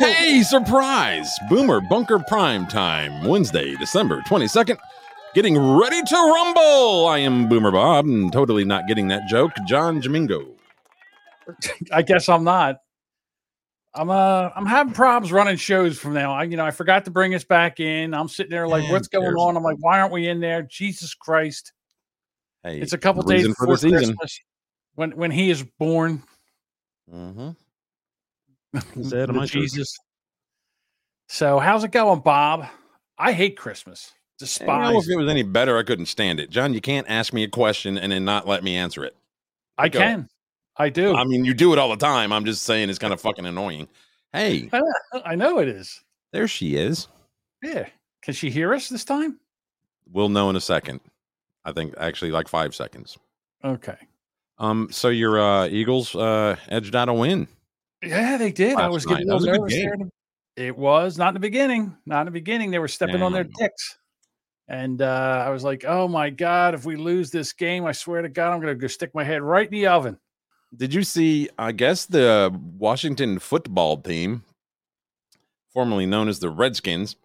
Hey, surprise! Boomer Bunker Prime Time, Wednesday, December 22nd. Getting ready to rumble! I am Boomer Bob and totally not getting that joke. John Jamingo. I guess I'm not. I'm uh I'm having problems running shows from now. I you know I forgot to bring us back in. I'm sitting there like, Man, what's going on? I'm like, why aren't we in there? Jesus Christ! Hey, It's a couple days before. Christmas when when he is born. Mm-hmm. Said the my. Jesus. So how's it going, Bob? I hate Christmas. You know, Despise. if it was any better, I couldn't stand it. John, you can't ask me a question and then not let me answer it. I go. can. I do. I mean, you do it all the time. I'm just saying it's kind of fucking annoying. Hey, I know it is. there she is. Yeah. Can she hear us this time? We'll know in a second. I think actually like five seconds. Okay. Um, so your uh Eagles uh edged out a win. Yeah, they did. I was night. getting was nervous there. It was not in the beginning. Not in the beginning. They were stepping on their dicks. And uh, I was like, oh my God, if we lose this game, I swear to God, I'm going to go stick my head right in the oven. Did you see? I guess the Washington football team, formerly known as the Redskins,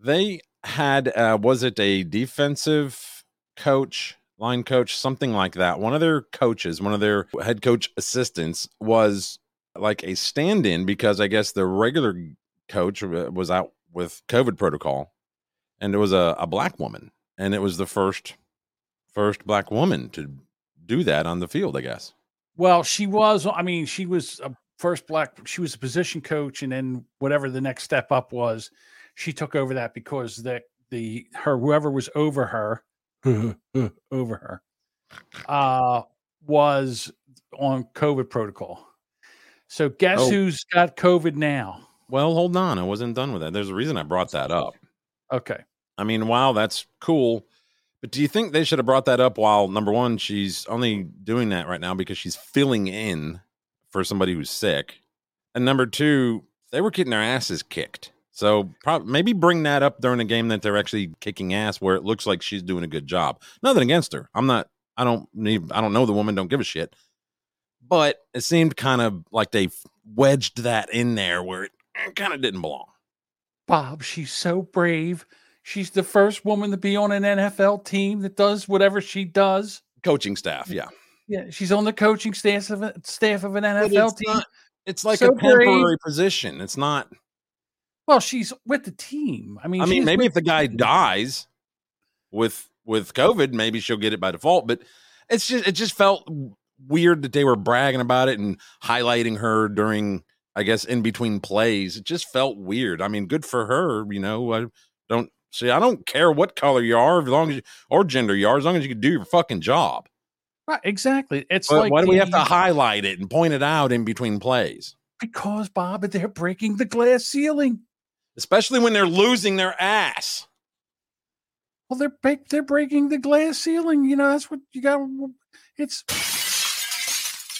they had uh, was it a defensive coach, line coach, something like that. One of their coaches, one of their head coach assistants, was like a stand-in because I guess the regular coach uh, was out with COVID protocol, and it was a, a black woman, and it was the first first black woman to do that on the field. I guess. Well, she was, I mean, she was a first black, she was a position coach. And then whatever the next step up was, she took over that because that the, her, whoever was over her, over her, uh, was on COVID protocol. So guess Oh. who's got COVID now? Well, hold on. I wasn't done with that. There's a reason I brought that up. Okay. I mean, wow, that's cool. But do you think they should have brought that up while number one, she's only doing that right now because she's filling in for somebody who's sick, and number two, they were getting their asses kicked. So prob- maybe bring that up during a game that they're actually kicking ass, where it looks like she's doing a good job. Nothing against her. I'm not. I don't need. I don't know the woman. Don't give a shit. But it seemed kind of like they wedged that in there where it eh, kind of didn't belong. Bob, she's so brave. She's the first woman to be on an NFL team that does whatever she does. Coaching staff, yeah. Yeah, she's on the coaching staff of a, staff of an NFL it's team. not- it's like So a brave. temporary position. It's not. well, she's with the team. I mean, I mean, maybe if the guy dies with with COVID, maybe she'll get it by default. But it's just it just felt weird that they were bragging about it and highlighting her during, I guess, in between plays. It just felt weird. I mean, good for her. You know, I don't see. I don't care what color you are, as long as you, or gender you are, as long as you can do your fucking job. right, exactly. It's But like why do we have to highlight it and point it out in between plays? because Bob, they're breaking the glass ceiling. Especially when they're losing their ass. Well, they're they're breaking the glass ceiling. You know, that's what you got. It's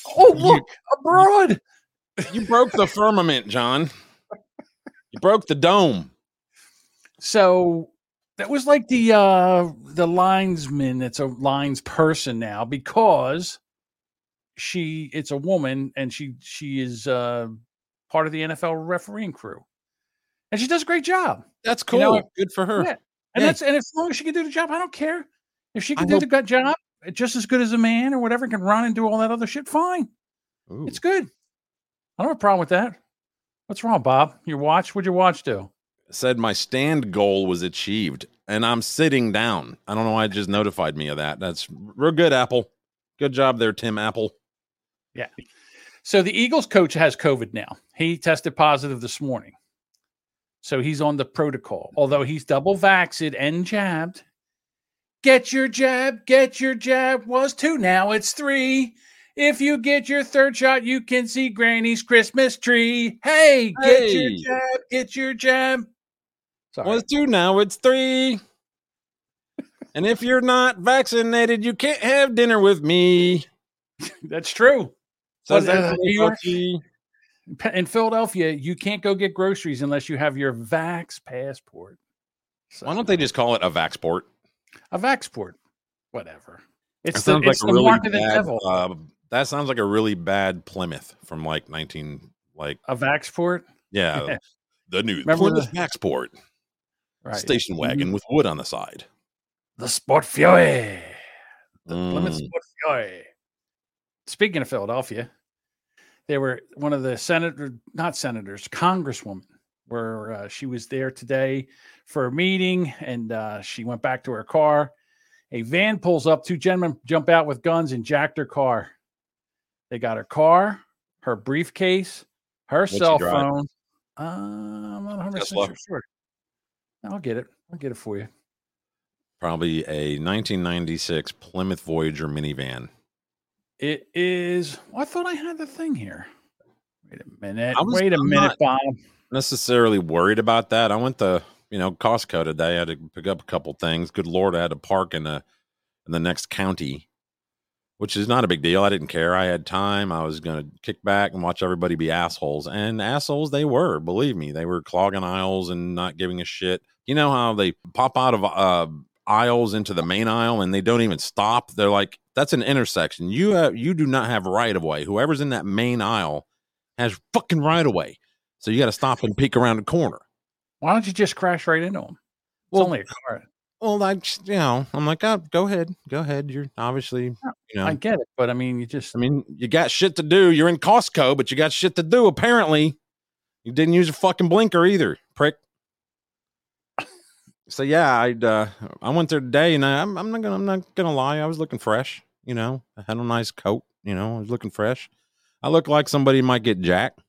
oh look abroad. You broke the firmament, John. You broke the dome. So that was like the uh the linesman that's a lines person now because she it's a woman and she she is uh part of the NFL refereeing crew. And she does a great job. That's You know, cool. Good for her. Yeah. And Yeah. that's and as long as she can do the job, I don't care. If she I can do hope- the good job, just as good as a man or whatever, can run and do all that other shit, fine. Ooh. It's good. I don't have a problem with that. What's wrong, Bob? Your watch? What'd your watch do? Said my stand goal was achieved, and I'm sitting down. I don't know why it just notified me of that. That's real good, Apple. Good job there, Tim Apple. Yeah. So the Eagles coach has COVID now. He tested positive this morning. So he's on the protocol, although he's double vaxxed and jabbed. Get your jab, get your jab was two. Now it's three. If you get your third shot, you can see Granny's Christmas tree. Hey, get your jab, get your jab. Sorry. Was two, now it's three. and if you're not vaccinated, you can't have dinner with me. That's true. Says But, uh, New York- In Philadelphia, you can't go get groceries unless you have your Vax passport. So- Why don't they just call it a vaxport? A Vaxport, whatever. It's That the, sounds like it's a the really mark of the bad. devil. Uh, that sounds like a really bad Plymouth from like 19 like a Vaxport. Yeah, the new Remember Plymouth the- Maxport Right. station wagon Mhm. with wood on the side. The Sport Fury. The Plymouth Mm. Sport Fury. Speaking of Philadelphia, they were one of the senator, not senators, congresswoman, where uh, she was there today for a meeting, and uh, she went back to her car. A van pulls up. Two gentlemen jump out with guns and jacked her car. They got her car, her briefcase, her she cell phone. Uh, I'm not 100 percent sure. I'll get it. I'll get it for you. Probably a 1996 Plymouth Voyager minivan. It is. Well, I thought I had the thing here. Wait a minute. Was- Wait a I'm minute, not- Bob. Necessarily worried about that. I went to you know Costco today. I had to pick up a couple things. Good lord, I had to park in the in the next county, which is not a big deal. I didn't care. I had time. I was going to kick back and watch everybody be assholes, and assholes they were. Believe me, they were clogging aisles and not giving a shit. You know how they pop out of uh, aisles into the main aisle and they don't even stop. They're like, that's an intersection. You have you do not have right of way. Whoever's in that main aisle has fucking right of way. So you got to stop and peek around the corner. Why don't you just crash right into him? It's Well, only a car. Well, I, just, you know, I'm like, oh, go ahead, go ahead. You're obviously, you know, I I, get it, but I mean, you just I mean, you got shit to do. You're in Costco, but you got shit to do. Apparently, you didn't use a fucking blinker either, prick. So yeah, I uh, I went there today, and I, I'm I'm not gonna I'm not gonna lie. I was looking fresh. You know, I had a nice coat. You know, I was looking fresh. I look like somebody might get jacked.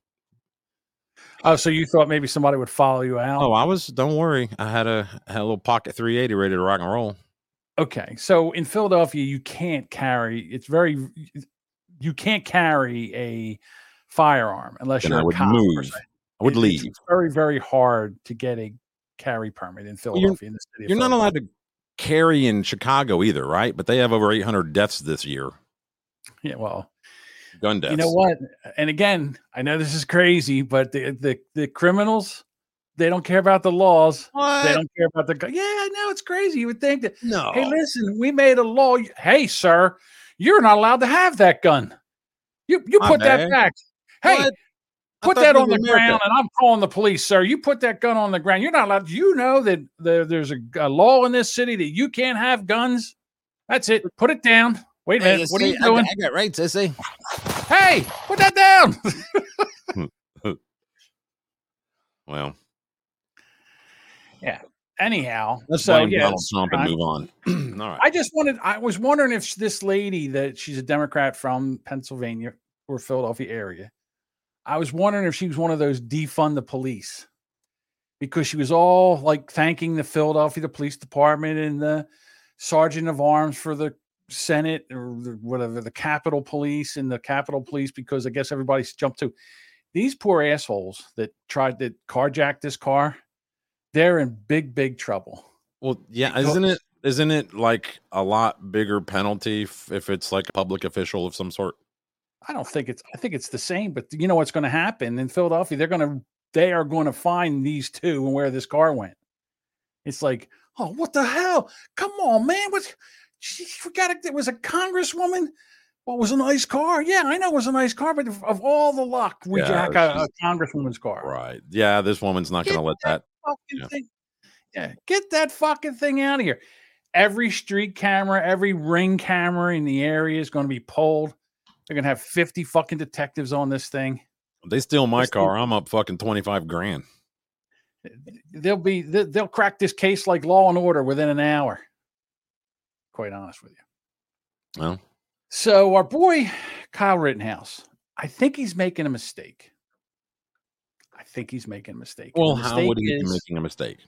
Oh, so you thought maybe somebody would follow you out? Oh, I was. Don't worry. I had a had a little pocket 380 ready to rock and roll. Okay, so in Philadelphia, you can't carry. It's very. You can't carry a firearm unless Then you're I a would cop. move. I would It- leave. It's very very hard to get a carry permit in Philadelphia. in the city, You're not allowed to carry in Chicago either, right? But they have over 800 deaths this year, Yeah, well, gun deaths. you know what? And again, I know this is crazy, but the the, the criminals, they don't care about the laws. What? They don't care about the. gu- Yeah, I know it's crazy. You would think that. no. Hey, listen, we made a law. Hey, sir, you're not allowed to have that gun. You you My put that bad. back. Hey, What? Put that on the America. ground, and I'm calling the police, sir. You put that gun on the ground. You're not allowed. You know that there, there's a, a law in this city that you can't have guns. That's it. Put it down. Wait a Hey, minute. What are sissy, you I doing? got- I got right, sissy. Hey, put that down. Well, yeah. Anyhow, let's so blame yeah, Donald Trump and move on. All right. I just wanted. I was wondering if this lady that she's a Democrat from Pennsylvania or Philadelphia area. I was wondering if she was one of those defund the police because she was all like thanking the Philadelphia the police department and the sergeant of arms for the Senate or the, whatever the Capitol Police and the Capitol Police because I guess everybody's jumped to these poor assholes that tried to carjack this car. They're in big, big trouble. well, yeah, because- isn't it? Isn't it like a lot bigger penalty if, if it's like a public official of some sort? I don't think it's. I think it's the same. But you know what's going to happen in Philadelphia? They're going to. They are going to find these two and where this car went. It's like, oh, what the hell? Come on, man! What? She forgot it. It was a congresswoman. What was a nice car? Yeah, I know it was a nice car, but of, all the luck, we Yeah, jack a, a congresswoman's car. Right. Yeah, this woman's not going to let that. Fucking Yeah. thing. Yeah, get that fucking thing out of here. Every street camera, every ring camera in the area is going to be pulled. They're going to have 50 fucking detectives on this thing. They steal my car. I'm up fucking 25 grand. they'll be they'll crack this case like law and order within an hour quite honest with you Well, so our boy kyle rittenhouse i think he's making a mistake i think he's making a mistake well, the how would he be making a mistake?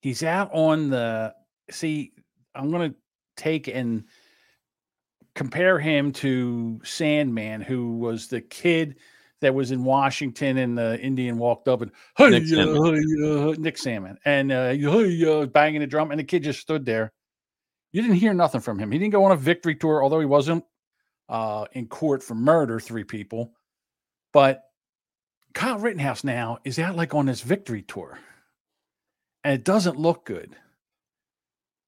he's out on the see i'm going to take and compare him to Sandmann who was the kid that was in Washington, and the Indian walked up and hey, Nick uh, Salmon. hey, uh, Nick Salmon, and uh, hey, uh, banging the drum, and the kid just stood there. You didn't hear nothing from him. He didn't go on a victory tour, although he wasn't uh, in court for murder, three people. But Kyle Rittenhouse now is out like on this victory tour, and it doesn't look good.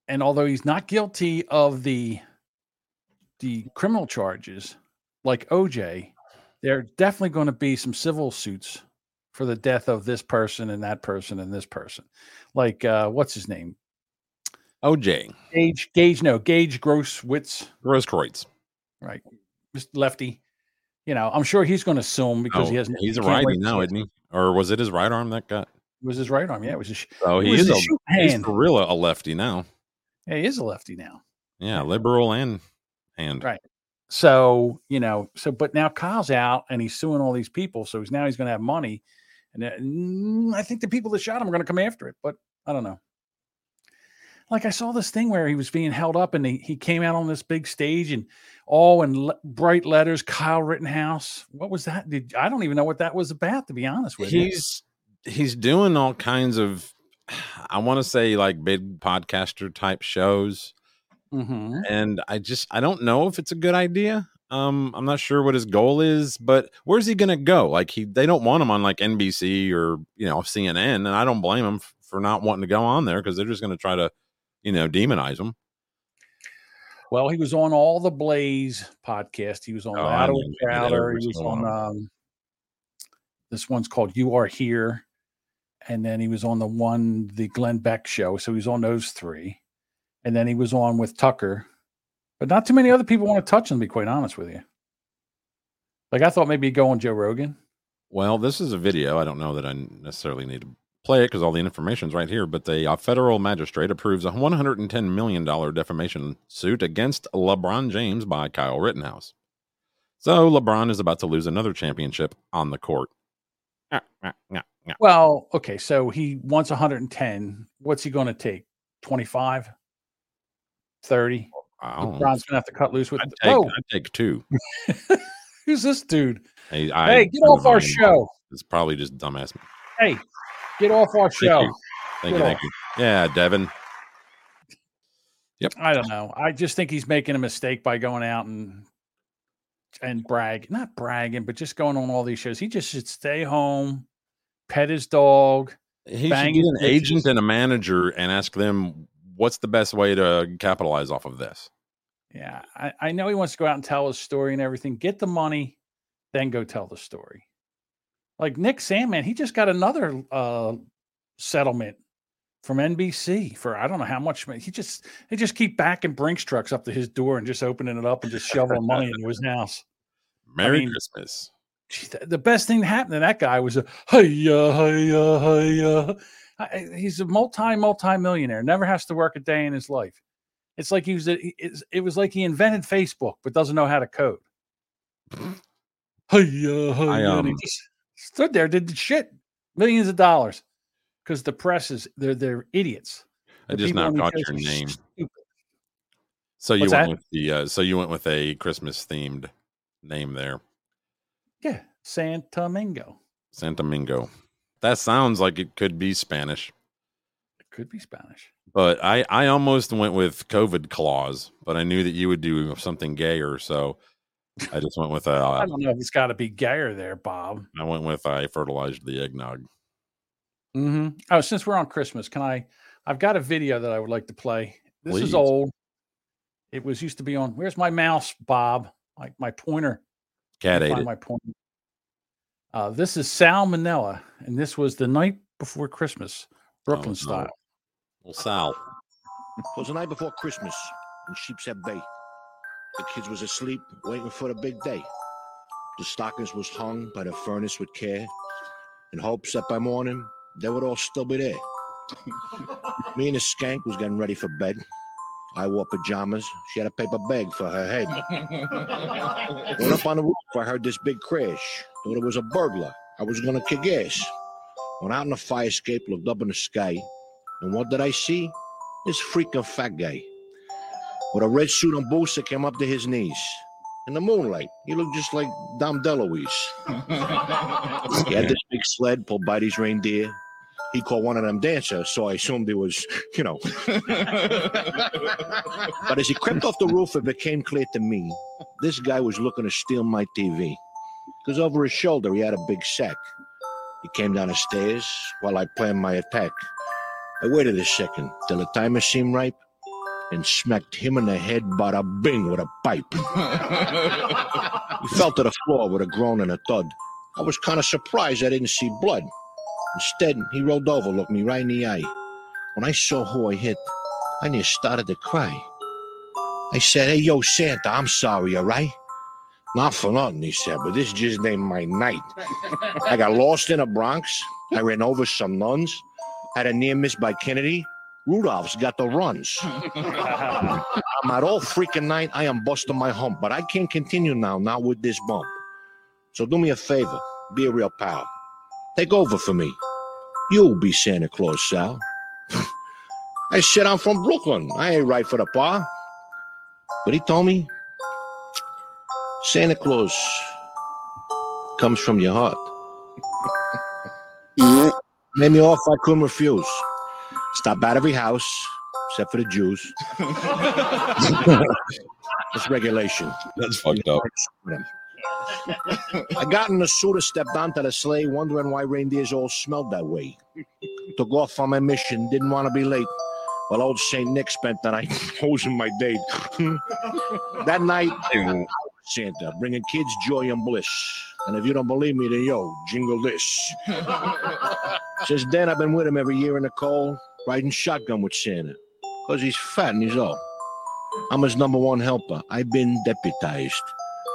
And although he's not guilty of the the criminal charges like OJ, there are definitely going to be some civil suits for the death of this person and that person and this person. Like uh what's his name? OJ Gaige Gaige no, Gaige Grosswitz, Grosskreutz. right? Mr. Lefty. You know, I'm sure he's going to sue him because Oh, he has he's he a righty now, isn't he? Or was it his right arm that got? It was his right arm. Yeah, it was his, Oh, he is a he's real a lefty now. Yeah, he is a lefty now. Yeah, liberal and hand. Right. So, you know, so but now Kyle's out and he's suing all these people. So he's now he's going to have money. And uh, I think the people that shot him are going to come after it, but I don't know. Like I saw this thing where he was being held up and he, he came out on this big stage and all in le- bright letters, Kyle Rittenhouse. What was that? Did I don't even know what that was about, to be honest with you. He's he's doing all kinds of I want to say like big podcaster type shows. Mhm. and I just I don't know if it's a good idea. Um, I'm not sure what his goal is, but where's he gonna go? Like he, they don't want him on like NBC or you know CNN, and I don't blame him f- for not wanting to go on there because they're just gonna try to, you know, demonize him. Well, he was on all the Blaze podcast. He was on Oh, I Louder know. with Yeah, they Crowder. He was on on. um, this one's called You Are Here. And then he was on the one, the Glenn Beck show. So he was on those three. And then he was on with Tucker. But not too many other people want to touch him, to be quite honest with you. Like I thought maybe he'd go on Joe Rogan. Well, this is a video. I don't know that I necessarily need to play it because all the information's right here. But the uh, federal magistrate approves a 110 million dollar defamation suit against LeBron James by Kyle Rittenhouse. So LeBron is about to lose another championship on the court. Well, okay, so he wants 110. What's he going to take? 25? 30? I. LeBron's going to have to cut loose with. I'd take, Whoa, I'd take two. who's this dude? Hey, I, Hey, get off our show. It's probably just dumbass. Hey, get off our Thank show. you. Thank you. Thank you. Yeah, Devin. Yep. I don't know. I just think he's making a mistake by going out and and brag, not bragging, but just going on all these shows. He just should stay home, pet his dog. He should get an bitches. agent and a manager and ask them what's the best way to capitalize off of this. Yeah, I, I know he wants to go out and tell his story and everything. Get the money, then go tell the story. Like Nick Sandmann, he just got another uh, settlement from NBC for I don't know how much. He just they just keep backing Brinks trucks up to his door and just opening it up and just shoveling money into his house. Merry mean- Christmas. The best thing that happened to that guy was a hey uh, hey uh, hey uh. I- He's a multi multi millionaire. Never has to work a day in his life. It's like he was. A, it was like he invented Facebook, but doesn't know how to code. Hey uh, hey I, um, just stood there, did the shit, millions of dollars, because the press is they're they're idiots. I just now got your name. stupid. So you What's went that? with the uh, so you went with a Christmas themed name there, Yeah, Santa Mingo. Santa Mingo. That sounds like it could be Spanish, It could be Spanish. but I I almost went with COVID clause, but I knew that you would do something gayer, so I just went with I uh, don't know if it's got to be gayer there, Bob. I went with I fertilized the eggnog. Mm-hmm. Oh, since we're on Christmas, can I? I've got a video that I would like to play. This Please. is old. It was used to be on. Where's my mouse, Bob? Like my pointer. Cat Let ate it. my pointer. Uh, this is Sal Salmonella, and this was the night before Christmas, Brooklyn no. style. Well, Sal. It was the night before Christmas in Sheepshead Bay. The kids was asleep, waiting for the big day. The stockings was hung by the furnace with care, in hopes that by morning they would all still be there. Me and the skank was getting ready for bed. I wore pajamas. She had a paper bag for her head. Went up on the roof. I heard this big crash. Thought it was a burglar. I was gonna kick ass. Went out in the fire escape, looked up in the sky, and what did I see? This freaking fat guy with a red suit and boots that came up to his knees. In the moonlight, he looked just like Dom DeLuise. He had this big sled pulled by these reindeer. He called one of them dancers, so I assumed he was, you know. But as he crept off the roof, it became clear to me this guy was looking to steal my TV. Because over his shoulder, he had a big sack. He came down the stairs while I planned my attack. I waited a second till the timer seemed ripe and smacked him in the head bada bing with a pipe. He fell to the floor with a groan and a thud. I was kind of surprised I didn't see blood. Instead, he rolled over, looked me right in the eye. When I saw who I hit, I near started to cry. I said, Hey, yo, Santa, I'm sorry, all right? Not for nothing, he said, but this just ain't my night. I got lost in the Bronx. I ran over some nuns. Had a near miss by Kennedy. Rudolph's got the runs. I'm at all freaking night. I am busting my hump, but I can't continue now, not with this bump. So do me a favor. Be a real pal. Take over for me. You'll be Santa Claus, Sal. I said I'm from Brooklyn. I ain't right for the par. But he told me Santa Claus comes from your heart. Mm-hmm. Made me off, I couldn't refuse. Stop at every house, except for the Jews. It's regulation. That's fucked up. I got in the suit and stepped onto the sleigh, wondering why reindeers all smelled that way. Took off on my mission, didn't want to be late. Well, old Saint Nick spent the night hosing my date. that night, Santa, bringing kids joy and bliss. And if you don't believe me, then yo, jingle this. Since then, I've been with him every year in the cold, riding shotgun with Santa. Because he's fat and he's old. I'm his number one helper. I've been deputized.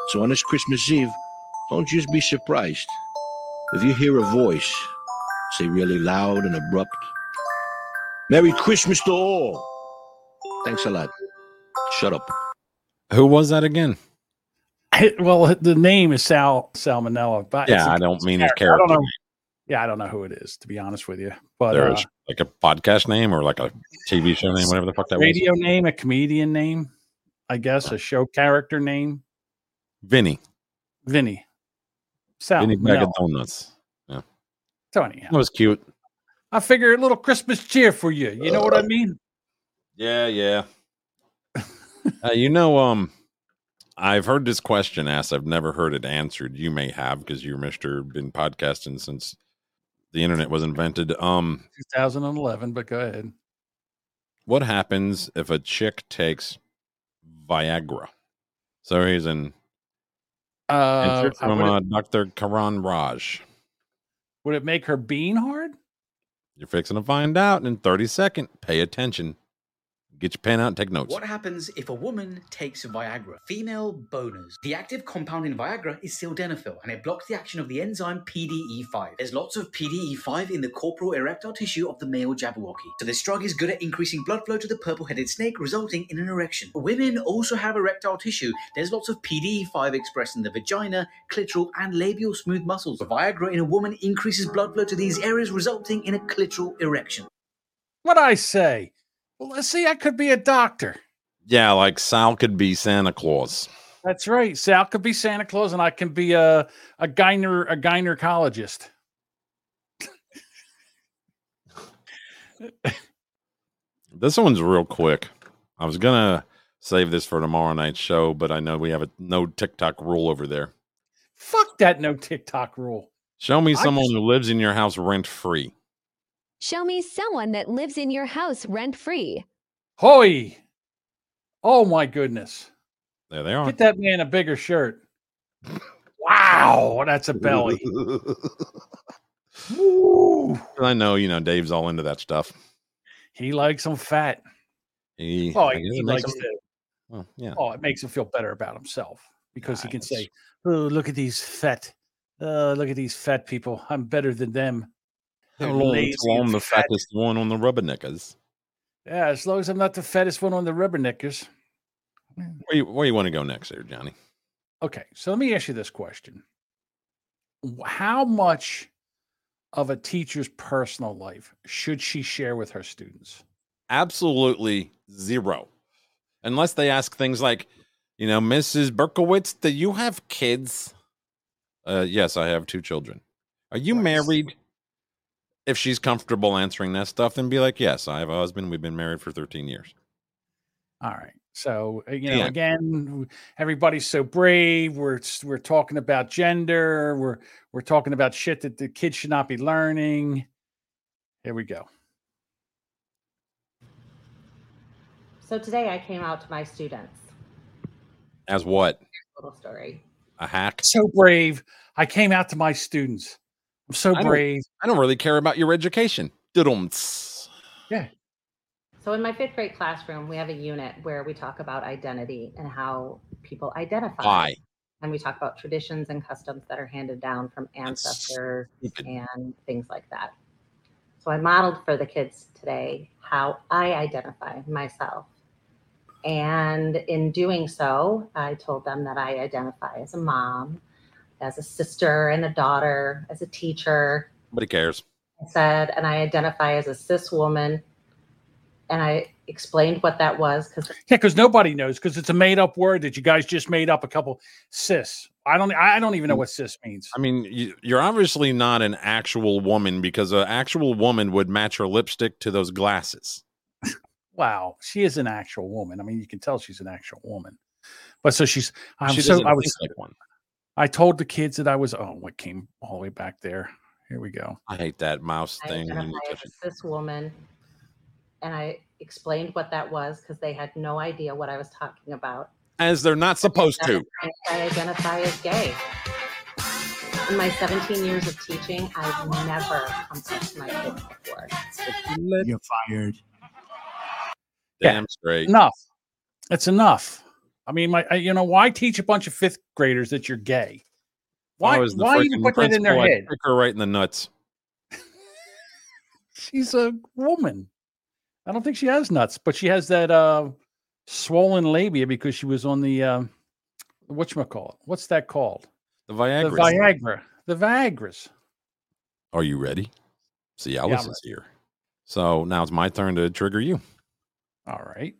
So on this Christmas Eve, don't just be surprised. If you hear a voice, say really loud and abrupt, Merry Christmas to all. Thanks a lot. Shut up. Who was that again? well, the name is Sal Salmonella, but it's Yeah, I don't mean his I character. don't know. Yeah, I don't know who it is to be honest with you, but There uh, like a podcast name or like a TV show name, whatever the fuck that radio name, a comedian name, I guess, a show character name. Vinny. Vinny. Sal. Vinny Bag of Manella. Donuts. So anyhow, That was cute. I figure a little Christmas cheer for you. You know what I mean? Yeah, yeah. uh, you know, um, I've heard this question asked. I've never heard it answered. You may have because you're Mister been podcasting since the internet was invented. Um, 2011, but go ahead. what happens if a chick takes Viagra? So here's an Uh, from uh, Dr. Karan Raj. would it make her bean hard? You're fixing to find out in 30 seconds. Pay attention. Get your pen out and take notes. What happens if a woman takes Viagra? Female boners. The active compound in Viagra is sildenafil, and it blocks the action of the enzyme PDE5. There's lots of PDE5 in the corporal erectile tissue of the male Jabberwocky, so this drug is good at increasing blood flow to the purple-headed snake, resulting in an erection. Women also have erectile tissue. There's lots of PDE5 expressed in the vagina, clitoral, and labial smooth muscles. Viagra in a woman increases blood flow to these areas, resulting in a clitoral erection. What I say? Well, let's see. I could be a doctor. Yeah, like Sal could be Santa Claus. That's right. Sal could be Santa Claus, and I can be a a gyner a gynecologist. This one's real quick. I was gonna save this for tomorrow night's show, but I know we have a no TikTok rule over there. Fuck that no TikTok rule. Show me I someone just- who lives in your house rent free. Show me someone that lives in your house rent free. Hoy. Oh my goodness. There they are. Get that man a bigger shirt. Wow, that's a belly. Woo. I know, you know, Dave's all into that stuff. He likes them fat. He, Oh, he, guess he it makes likes him- to. well, yeah. Oh, it makes him feel better about himself because he Ah, can say, "Oh, look at these fat. Uh, look at these fat people. I'm better than them." Hello, lazy it's I'm the fat." fattest one on the rubberneckers. Yeah, as long as I'm not the fattest one on the rubberneckers. Where you, where you want to go next, there, Johnny? Okay, so let me ask you this question: How much of a teacher's personal life should she share with her students? Absolutely zero, unless they ask things like, you know, Mrs. Berkowitz, do you have kids? Uh, yes, I have two children. Are you Nice. married? If she's comfortable answering that stuff, then be like, yes, I have a husband. We've been married for 13 years. All right. So uh, you know, Yeah. again, everybody's so brave. We're we're talking about gender. We're we're talking about shit that the kids should not be learning. Here we go. So today I came out to my students. As what? Little story. A hack? So brave. I came out to my students. I'm so I don't- brave. I don't really care about your education. Diddums. So in my fifth grade classroom, we have a unit where we talk about identity and how people identify. Why? And we talk about traditions and customs that are handed down from ancestors and things like that. So I modeled for the kids today how I identify myself. And in doing so, I told them that I identify as a mom, as a sister and a daughter, as a teacher, Nobody cares. I said, and I identify as a cis woman. And I explained what that was because Yeah, because nobody knows because it's a made up word that you guys just made up a couple cis. I don't I don't even know what cis means. I mean, you, you're obviously not an actual woman because an actual woman would match her lipstick to those glasses. Wow, she is an actual woman. I mean, you can tell she's an actual woman. But so she's I'm she so doesn't I was like one. I told the kids that I was oh what came all the way back there. Here we go. I hate that mouse thing. when identify you as touch a cis woman. And I explained what that was because they had no idea what I was talking about. As they're not supposed to. I, I identify as gay. In my 17 years of teaching, I've never come up to my kids before. You're fired. Yeah. Damn straight. Enough. It's enough. I mean, my I, you know why teach a bunch of fifth graders that you're gay? Why the why even put that in their head? Kick her right in the nuts. She's a woman. I don't think she has nuts, but she has that uh swollen labia because she was on the um whatchamacallit. What's that called? The Viagra. The Viagra. The Viagra's. Are you ready? See, Alice is here. So now it's my turn to trigger you. All right.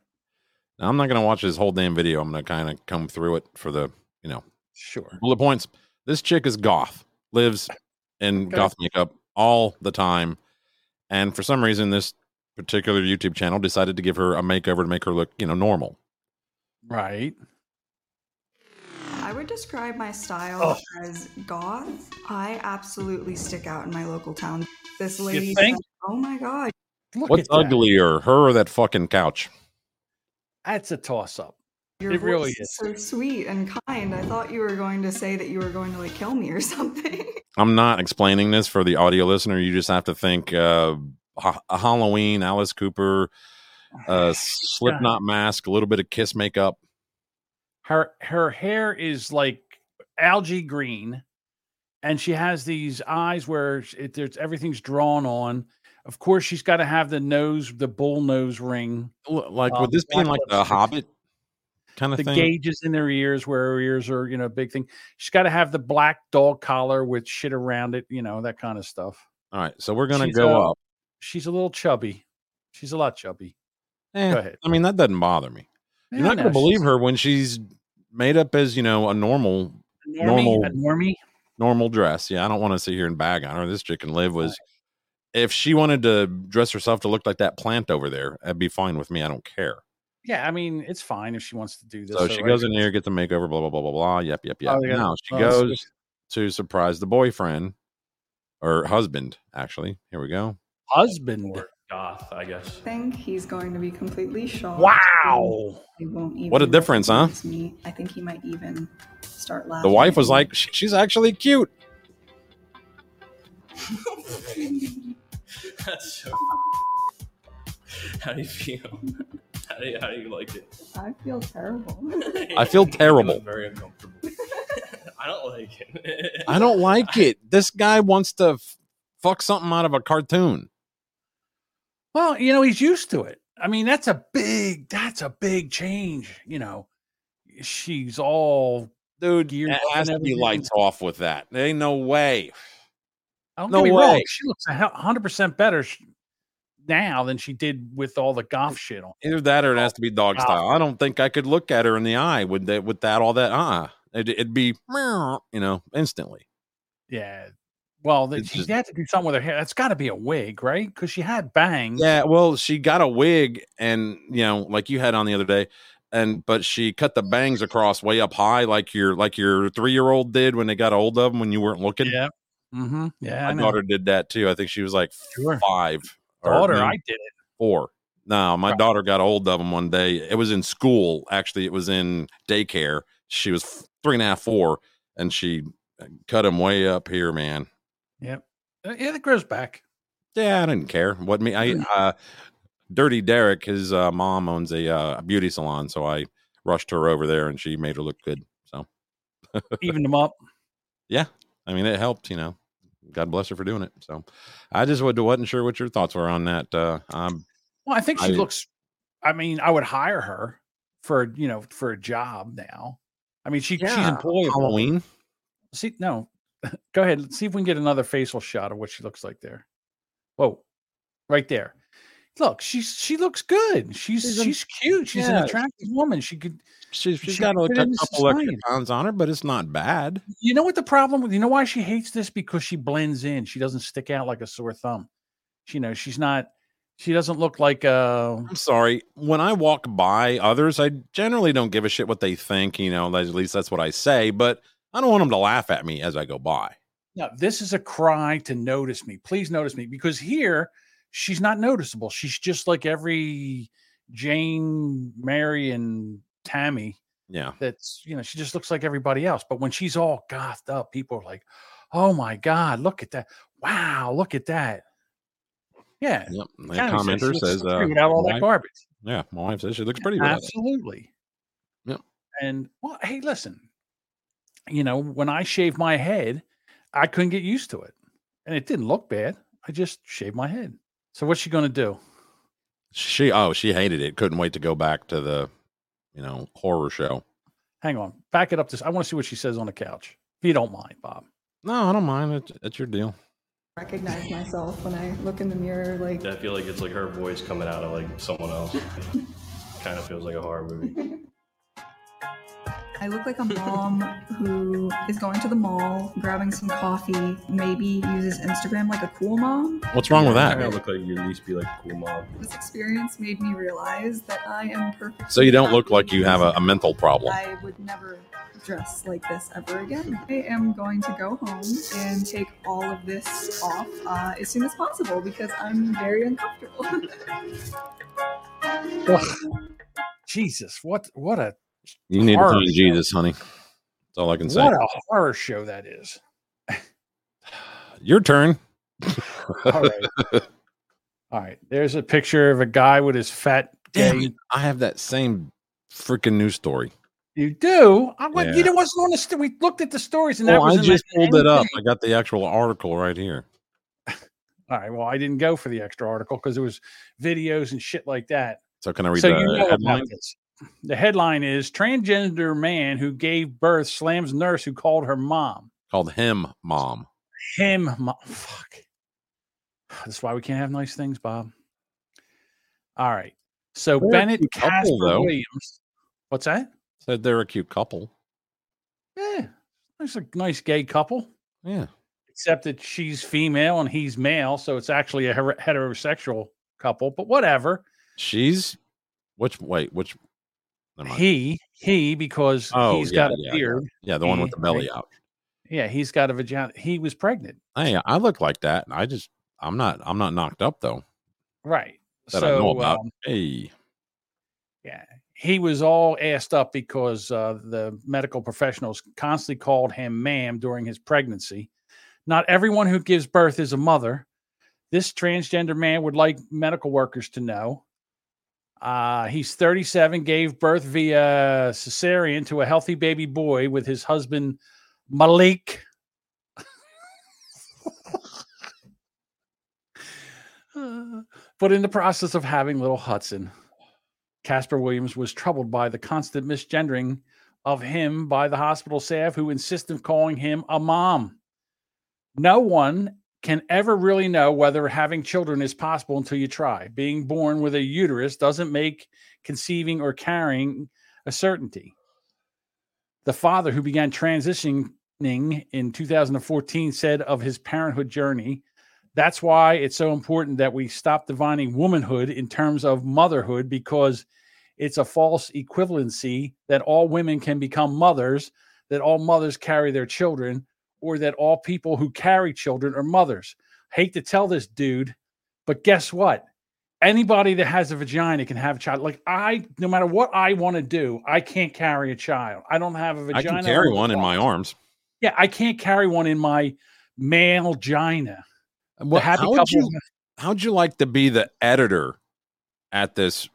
Now I'm not going to watch this whole damn video. I'm going to kind of come through it for the, you know, Sure. bullet points. This chick is goth, lives in Okay. goth makeup all the time. And for some reason, this particular YouTube channel decided to give her a makeover to make her look, you know, normal. Right. I would describe my style Oh. as goth. I absolutely stick out in my local town. This lady said, "Oh my god, Look What's at that. uglier, her or that fucking couch? That's a toss up. your It really voice is. so sweet and kind. I thought you were going to say that you were going to like kill me or something." I'm not explaining this for the audio listener. You just have to think uh, ha- a Halloween, Alice Cooper, uh, Slipknot mask, a little bit of Kiss makeup. Her her hair is like algae green, and she has these eyes where sh- it, there's everything's drawn on. Of course, she's got to have the nose, the bull nose ring, Like, Um, would this be like the. Hobbit kind of the thing? gauges in their ears where her ears are, you know, a big thing. She's got to have the black dog collar with shit around it, you know, that kind of stuff. All right, so we're gonna She's, go uh, up. She's a little chubby. She's a lot chubby. Eh, Go ahead. I mean, that doesn't bother me. You're Yeah, not gonna believe her when she's made up as you know a normal normie, normal- a normie. normal dress. Yeah, I don't want to sit here and bag on her. This chick chicken live was. If she wanted to dress herself to look like that plant over there, that'd be fine with me. I don't care. Yeah, I mean, it's fine if she wants to do this. So she right? goes in here, gets a makeover, blah blah blah blah blah. Yep, yep, yep. Oh, yeah. Now she Oh, goes sweet. to surprise the boyfriend or husband. Actually, here we go. husband. or goth, I guess. think he's going to be completely shocked. Wow. He won't even What a difference, huh? recognize Me. I think he might even start laughing. The wife was like, "She's actually cute." That's so. How do you feel? How do you, how do you like it? I feel terrible. I feel You terrible. look Very uncomfortable. I don't like it. I don't like it. This guy wants to f- fuck something out of a cartoon. Well, you know, he's used to it. I mean, that's a big, that's a big change. You know, she's all Dude, Geared it has to be lights off with that. There ain't no way. Don't No get me wrong. way. She looks a 100% better now than she did with all the golf shit on. Either that or it has to be dog style. I don't think I could look at her in the eye with that, with that, all that. Uh, it'd, it'd be, meow, you know, instantly. Yeah. Well, It's she just- had to do something with her hair. That's got to be a wig, right? Because she had bangs. Yeah. Well, she got a wig and, you know, like you had on the other day. And, but she cut the bangs across way up high, like your, like your three year old did when they got old of them when you weren't looking. Yeah. Mm-hmm. Yeah. My daughter did that too. I think she was like Sure. five. Daughter, no, I did it. four. No, my Right. daughter got hold of him one day. It was in school. Actually, it was in daycare. She was three and a half, four, and she cut him way up here, man. Yep. Uh, Yeah, that grows back. Yeah, I didn't care. What me? I uh, Dirty Derek, his uh, mom owns a uh, beauty salon, so I rushed her over there, and she made her look good. So Evened them up. yeah, I mean it helped. You know, God bless her for doing it. So I just wasn't sure what your thoughts were on that. Uh, um, Well, I think she I- looks. I mean, I would hire her for you know for a job now. I mean, she she's Yeah, employable. Halloween. See, no, go ahead. Let's see if we can get another facial shot of what she looks like there. Whoa, right there. Look, she's she looks good. She's She's she's cute. She's an attractive woman. She could. She's she's She got a, a couple extra pounds on her, but it's not bad. You know what the problem with? You know why she hates this? Because she blends in. She doesn't stick out like a sore thumb. She, you know, she's not. She doesn't look like uh I'm sorry. When I walk by others, I generally don't give a shit what they think. You know, at least that's what I say. But I don't want them to laugh at me as I go by. No, this is a cry to notice me. Please notice me because here she's not noticeable. She's just like every Jane, Mary, and Tammy. Yeah. That's you know, she just looks like everybody else. But when she's all gothed up, people are like, "Oh my god, look at that! Wow, look at that!" Yeah, Yep. The Tammy says commenter looks says, uh, without all my that garbage. Yeah, my wife says she looks pretty. Absolutely. Yep. And well, hey, listen, you know, when I shaved my head, I couldn't get used to it. And it didn't look bad. I just shaved my head. So what's she gonna do? She oh, she hated it. Couldn't wait to go back to the, you know, horror show. Hang on. Back it up to I want to see what she says on the couch. If you don't mind, Bob. No, I don't mind. It's, it's your deal. recognize myself when I look in the mirror. Like, I feel like it's like her voice coming out of like someone else. kind of feels like a horror movie. I look like a mom who is going to the mall, grabbing some coffee, maybe uses Instagram like a cool mom. What's wrong with that? I look like you at least be like a cool mom. This experience made me realize that I am perfect. So you don't look like you have a, a mental problem. I would never dress like this ever again. I am going to go home and take all of this off uh, as soon as possible because I'm very uncomfortable. Jesus, what what a You need to find show. Jesus, honey. That's all I can say. what a horror show that is. Your turn. All right. All right. There's a picture of a guy with his fat Damn it. I have that same freaking news story. You do? I went, Yeah. You know what's on the st- we looked at the stories and that oh, was I just pulled it up. I got the actual article right here. All right. Well, I didn't go for the extra article because it was videos and shit like that. So can I read so the you know headline? The headline is transgender man who gave birth slams nurse who called her mom. Called him mom. Him, mo- fuck. That's why we can't have nice things, Bob. All right. So They're Bennett couple, Casper. Williams. What's that? Said they're a cute couple. Yeah, it's a nice gay couple. Yeah. except that she's female and he's male, so it's actually a heterosexual couple. But whatever. She's which wait, which. He he because Oh, he's yeah, got a yeah, beard. Yeah, the one with the belly out. Yeah, he's got a vagina. He was pregnant, Hey, I look like that. I just I'm not I'm not knocked up though. right? That so I know about. um, hey. yeah, he was all assed up because uh, the medical professionals constantly called him "ma'am" during his pregnancy. Not everyone who gives birth is a mother. This transgender man would like medical workers to know. Uh, he's 37, gave birth via cesarean to a healthy baby boy with his husband Malik. but in the process of having little Hudson, Casper Williams was troubled by the constant misgendering of him by the hospital staff who insisted on calling him a mom. No one can ever really know whether having children is possible until you try. Being born with a uterus doesn't make conceiving or carrying a certainty. The father who began transitioning in 2014 said of his parenthood journey, that's why it's so important that we stop defining womanhood in terms of motherhood because it's a false equivalency that all women can become mothers, that all mothers carry their children, or that all people who carry children are mothers. Hate to tell this dude, but guess what? Anybody that has a vagina can have a child. Like I, no matter what I want to do, I can't carry a child. I don't have a vagina. can carry one in my arms. Yeah, I can't carry one in my male gina. Well, how would couple- you how'd you like to be the editor at this?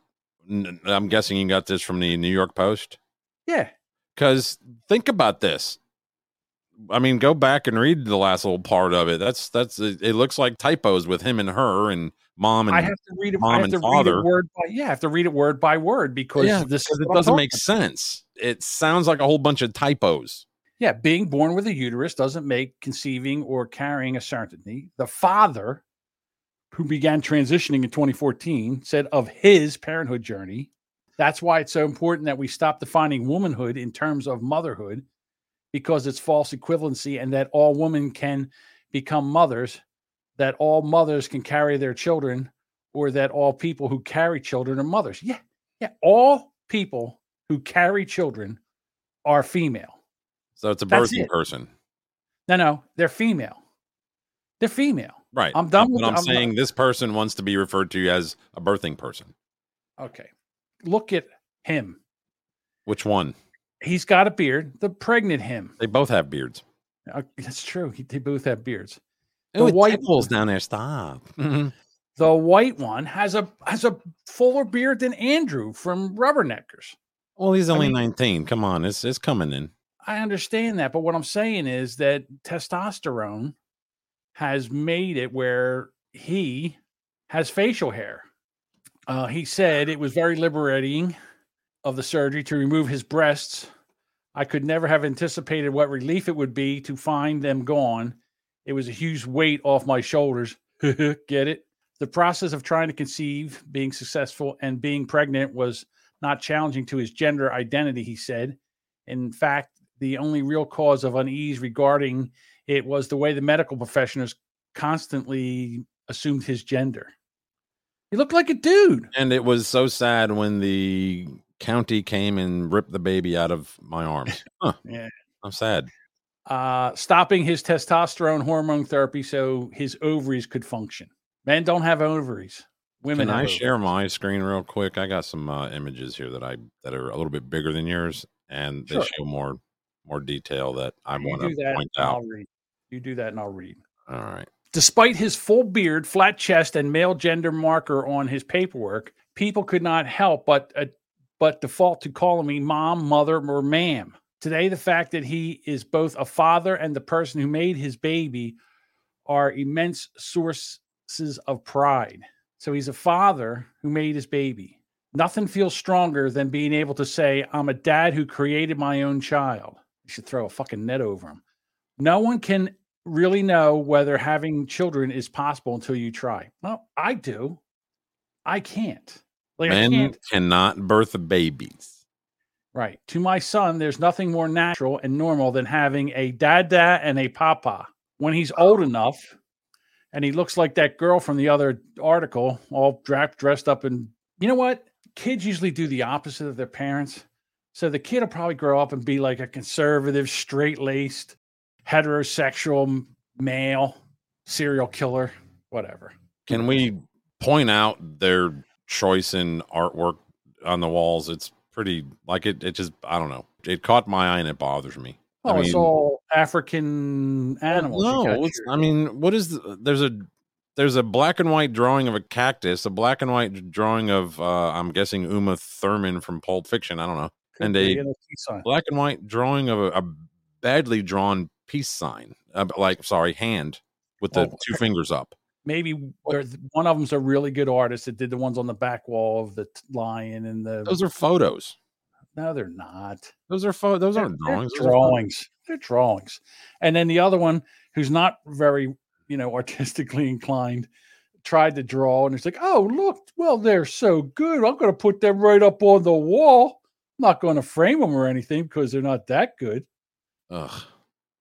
I'm guessing you got this from the New York Post. Yeah. Because think about this. I mean, go back and read the last little part of it. That's that's it, it looks like typos with him and her and mom and I have to read it. mom and father. word by yeah. I have to read it word by word because yeah, this it doesn't make sense. It sounds like a whole bunch of typos. Yeah, being born with a uterus doesn't make conceiving or carrying a certainty. The father, who began transitioning in 2014, said of his parenthood journey. That's why it's so important that we stop defining womanhood in terms of motherhood because it's false equivalency and that all women can become mothers, that all mothers can carry their children, or that all people who carry children are mothers. Yeah, yeah. All people who carry children are female. So it's a birthing it. person. No, no, they're female. They're female. Right. I'm done But with- I'm I'm saying this person wants to be referred to as a birthing person. Okay. Look at him. Which one? He's got a beard. The pregnant him. They both have beards. Uh, That's true. He, they both have beards. The it white tickles down there. Stop. the white one has a has a fuller beard than Andrew from Rubberneckers. Well, he's only mean- 19. Come on, it's it's coming in. I understand that, but what I'm saying is that testosterone has made it where he has facial hair. Uh, he said it was very liberating of the surgery to remove his breasts. I could never have anticipated what relief it would be to find them gone. It was a huge weight off my shoulders. Get it? The process of trying to conceive, being successful, and being pregnant was not challenging to his gender identity, he said. In fact, the only real cause of unease regarding it was the way the medical professionals constantly assumed his gender. He looked like a dude. And it was so sad when the county came and ripped the baby out of my arms. Huh. Yeah. I'm sad. Uh, stopping his testosterone hormone therapy so his ovaries could function. Men don't have ovaries. Women Can I ovaries. share my screen real quick? I got some uh, images here that I that are a little bit bigger than yours, and they Sure. show more more detail that I want to point out. You do that, and I'll read. All right. Despite his full beard, flat chest, and male gender marker on his paperwork, people could not help but uh, but default to calling me mom, mother, or ma'am. Today, the fact that he is both a father and the person who made his baby are immense sources of pride. So he's a father who made his baby. Nothing feels stronger than being able to say, I'm a dad who created my own child. You should throw a fucking net over him. No one can really know whether having children is possible until you try. Well, I do. I can't. Like Men cannot birth babies. Right. To my son, there's nothing more natural and normal than having a dada and a papa. When he's old enough and he looks like that girl from the other article, all dressed dressed up and you know what? Kids usually do the opposite of their parents. So the kid will probably grow up and be like a conservative, straight laced, heterosexual male, serial killer, whatever. Can we point out their choice in artwork on the walls? It's pretty like it. It just I don't know. It caught my eye and it bothers me. Oh, I it's all African animals. No, it's- I mean, what is the, there's a there's a black and white drawing of a cactus, a black and white drawing of uh I'm guessing Uma Thurman from Pulp Fiction. I don't know, Could and a a black and white drawing of a, a badly drawn peace sign, uh, like sorry, hand with the Oh, two fingers up. Maybe there's- one of them's a really good artist that did the ones on the back wall of the lion and the. Those are photos. no, they're not. Those are pho- Those They're- aren't they're drawings. those are drawings. They're drawings. And then the other one, who's not very, you know, artistically inclined, tried to draw, and it's like, oh, look, well, they're so good. I'm going to put them right up on the wall. I'm not going to frame them or anything because they're not that good. Ugh.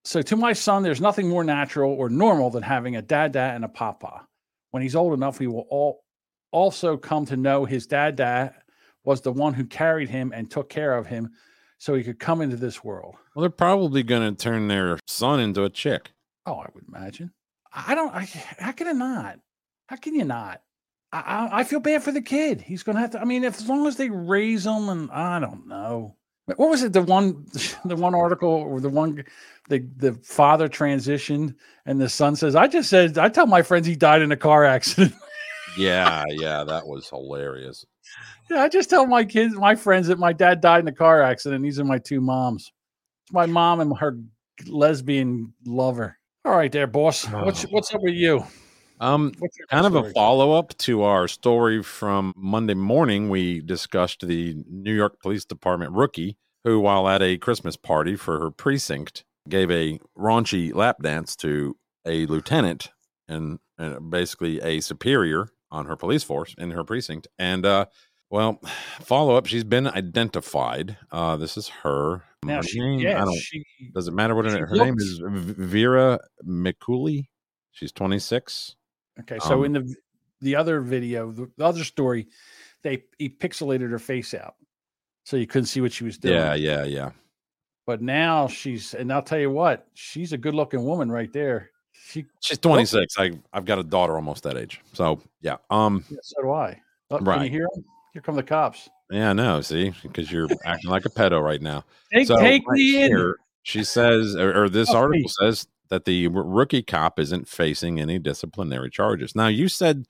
So to my son, there's nothing more natural or normal than having a dada and a papa. When he's old enough, he will all also come to know his dada was the one who carried him and took care of him so he could come into this world. Well, they're probably going to turn their son into a chick. Oh, I would imagine. I don't. I, how can it not? How can you not? I, I, I feel bad for the kid. He's gonna have to. I mean, if as long as they raise him, and I don't know. What was it? The one, the one article or the one, the the father transitioned and the son says, "I just said I tell my friends he died in a car accident." Yeah, yeah, that was hilarious. yeah, I just tell my kids, my friends that my dad died in a car accident. These are my two moms. It's my mom and her lesbian lover. All right, there, boss. What's Oh. what's up with you? Um, What's your kind of a follow up to our story from Monday morning. We discussed the New York Police Department rookie who, while at a Christmas party for her precinct, gave a raunchy lap dance to a lieutenant and, and basically a superior on her police force in her precinct. And, uh, well, follow up, she's been identified. Uh, this is her. Now Her she, name, yeah, I don't, she, does it matter what her, her name is? Vera McCooey. She's 26. Okay, so Um, in the the other video, the, the other story, they he pixelated her face out, so you couldn't see what she was doing. Yeah, yeah, yeah. But now she's, and I'll tell you what, she's a good looking woman right there. She, She's 26. I I've got a daughter almost that age. So yeah. Um. yeah, so do I. Oh, Can you Right. hear 'em? Here come the cops. Yeah. I know. See, because you're acting like a pedo right now. Take, So take right me in. here, She says, or, or this Oh, article please. says that the rookie cop isn't facing any disciplinary charges. Now, you said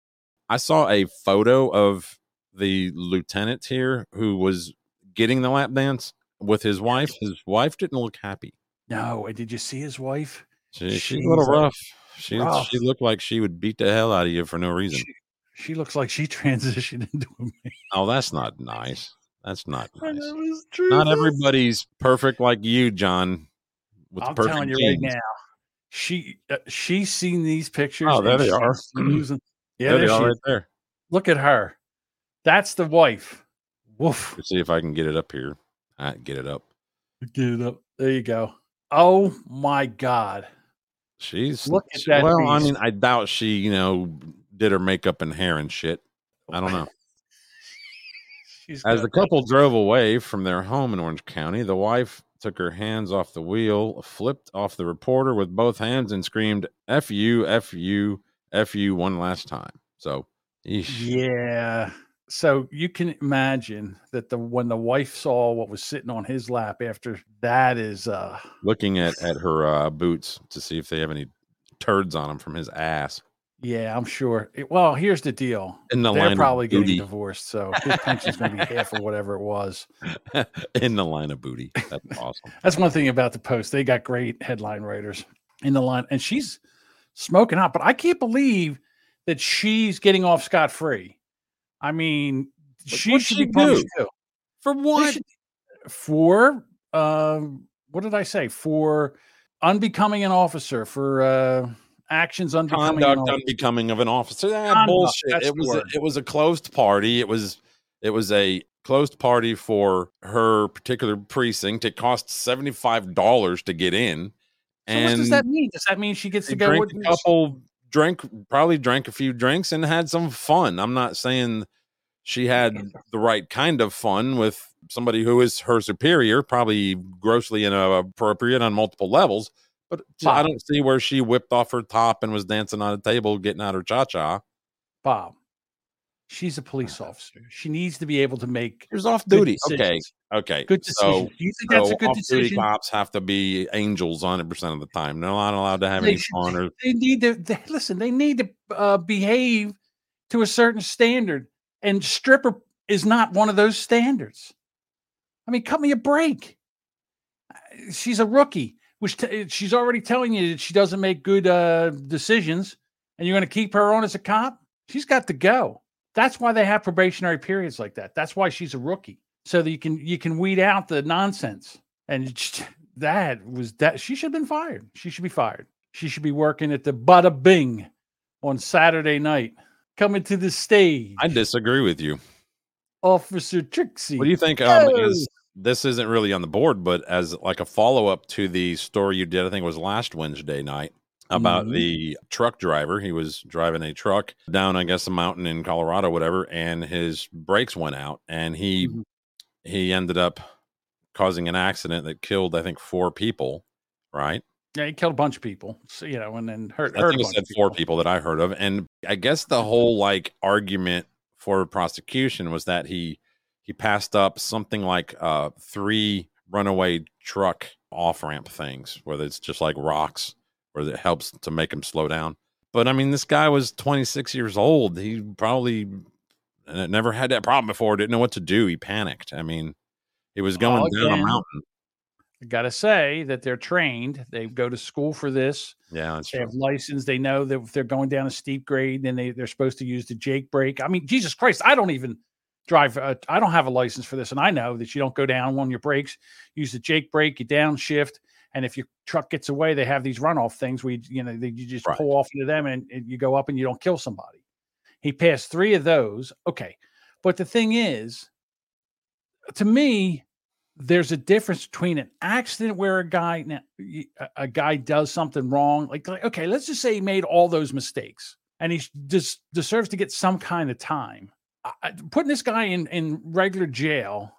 I saw a photo of the lieutenant here who was getting the lap dance with his wife. His wife didn't look happy. No, and did you see his wife? She, she's a little rough. She rough. she looked like she would beat the hell out of you for no reason. She, she looks like she transitioned into a man. Oh, that's not nice. That's not nice. know, it's true. Not everybody's perfect like you, John. With I'm telling you right now, she uh, she's seen these pictures. Oh, there they are. losing- Yeah, there there they are right there. Look at her. That's the wife. Woof. Let's see if I can get it up here. I get it up. Get it up. There you go. Oh my God. She's Look at that well. I mean, I doubt she, you know, did her makeup and hair and shit. I don't know. She's As the couple drove away from their home in Orange County, the wife took her hands off the wheel, flipped off the reporter with both hands, and screamed "F you, F you, F you" one last time. So, eesh. Yeah. So you can imagine that the when the wife saw what was sitting on his lap after that is uh looking at at her uh, boots to see if they have any turds on them from his ass. Yeah, I'm sure. It- well, here's the deal. In the They're line probably getting booty. divorced, so his pension's going to be half of whatever it was. in the line of booty. That's awesome. That's one thing about the Post. They got great headline writers in the line, and she's smoking hot. But I can't believe that she's getting off scot free. I mean, she should she be punished do? too. For what? should- for um, what did I say? For unbecoming an officer, for uh, actions unbecoming. an Conduct unbecoming of an officer. Ah, bullshit. It was a, it was a closed party. It was it was a closed party for her particular precinct. It cost seventy five dollars to get in. So what does that mean? Does that mean she gets to go with a couple drank probably drank a few drinks and had some fun i'm not saying she had the right kind of fun with somebody who is her superior probably grossly inappropriate on multiple levels but i don't see where she whipped off her top and was dancing on a table getting out her cha-cha Bob? She's a police officer. She needs to be able to make she was off duty okay decisions. okay Good so decision. Do you think that's so a good off-duty decision? cops have to be angels 100% of the time they're not allowed to have They any should- fun or They need to they, listen. They need to uh, behave to a certain standard, and stripper is not one of those standards. I mean, cut me a break. Uh, She's a rookie, which t- she's already telling you that she doesn't make good uh, decisions, and you're going to keep her on as a cop. She's got to go. That's why they have probationary periods like that. That's why she's a rookie, so that you can you can weed out the nonsense. And that was that she should have been fired. She should be fired. She should be working at the Bada Bing on Saturday night, coming to the stage. i disagree with you Officer Trixie. What do you think? Um, Yo! This isn't really on the board, but as like a follow up to the story you did, I think it was last Wednesday night about Mhm. the truck driver. He was driving a truck down, I guess, a mountain in Colorado, whatever, and his brakes went out, and he Mhm. he ended up causing an accident that killed, I think, four people. Right? Yeah, he killed a bunch of people. So you know, and then hurt. I hurt think it said four people. people that I heard of, and I guess the whole like argument for prosecution was that he he passed up something like uh, three runaway truck off ramp things, whether it's just like rocks, where it helps to make him slow down. But I mean, this guy was 26 years old. He probably never had that problem before. Didn't know what to do. He panicked. I mean, he was going Well, down a mountain. I gotta say that they're trained. They go to school for this. Yeah, They true. have license. They know that if they're going down a steep grade, then they, they're supposed to use the Jake brake. I mean, Jesus Christ, I don't even drive. Uh, I don't have a license for this, and I know that you don't go down on your brakes. Use the Jake brake, you downshift, and if your truck gets away, they have these runoff things where you, you know they, you just Right. pull off into them and, and you go up and you don't kill somebody. He passed three of those. Okay, but the thing is, to me, there's a difference between an accident where a guy now, a- a guy does something wrong like, like okay let's just say he made all those mistakes and he just deserves to get some kind of time I- putting this guy in in regular jail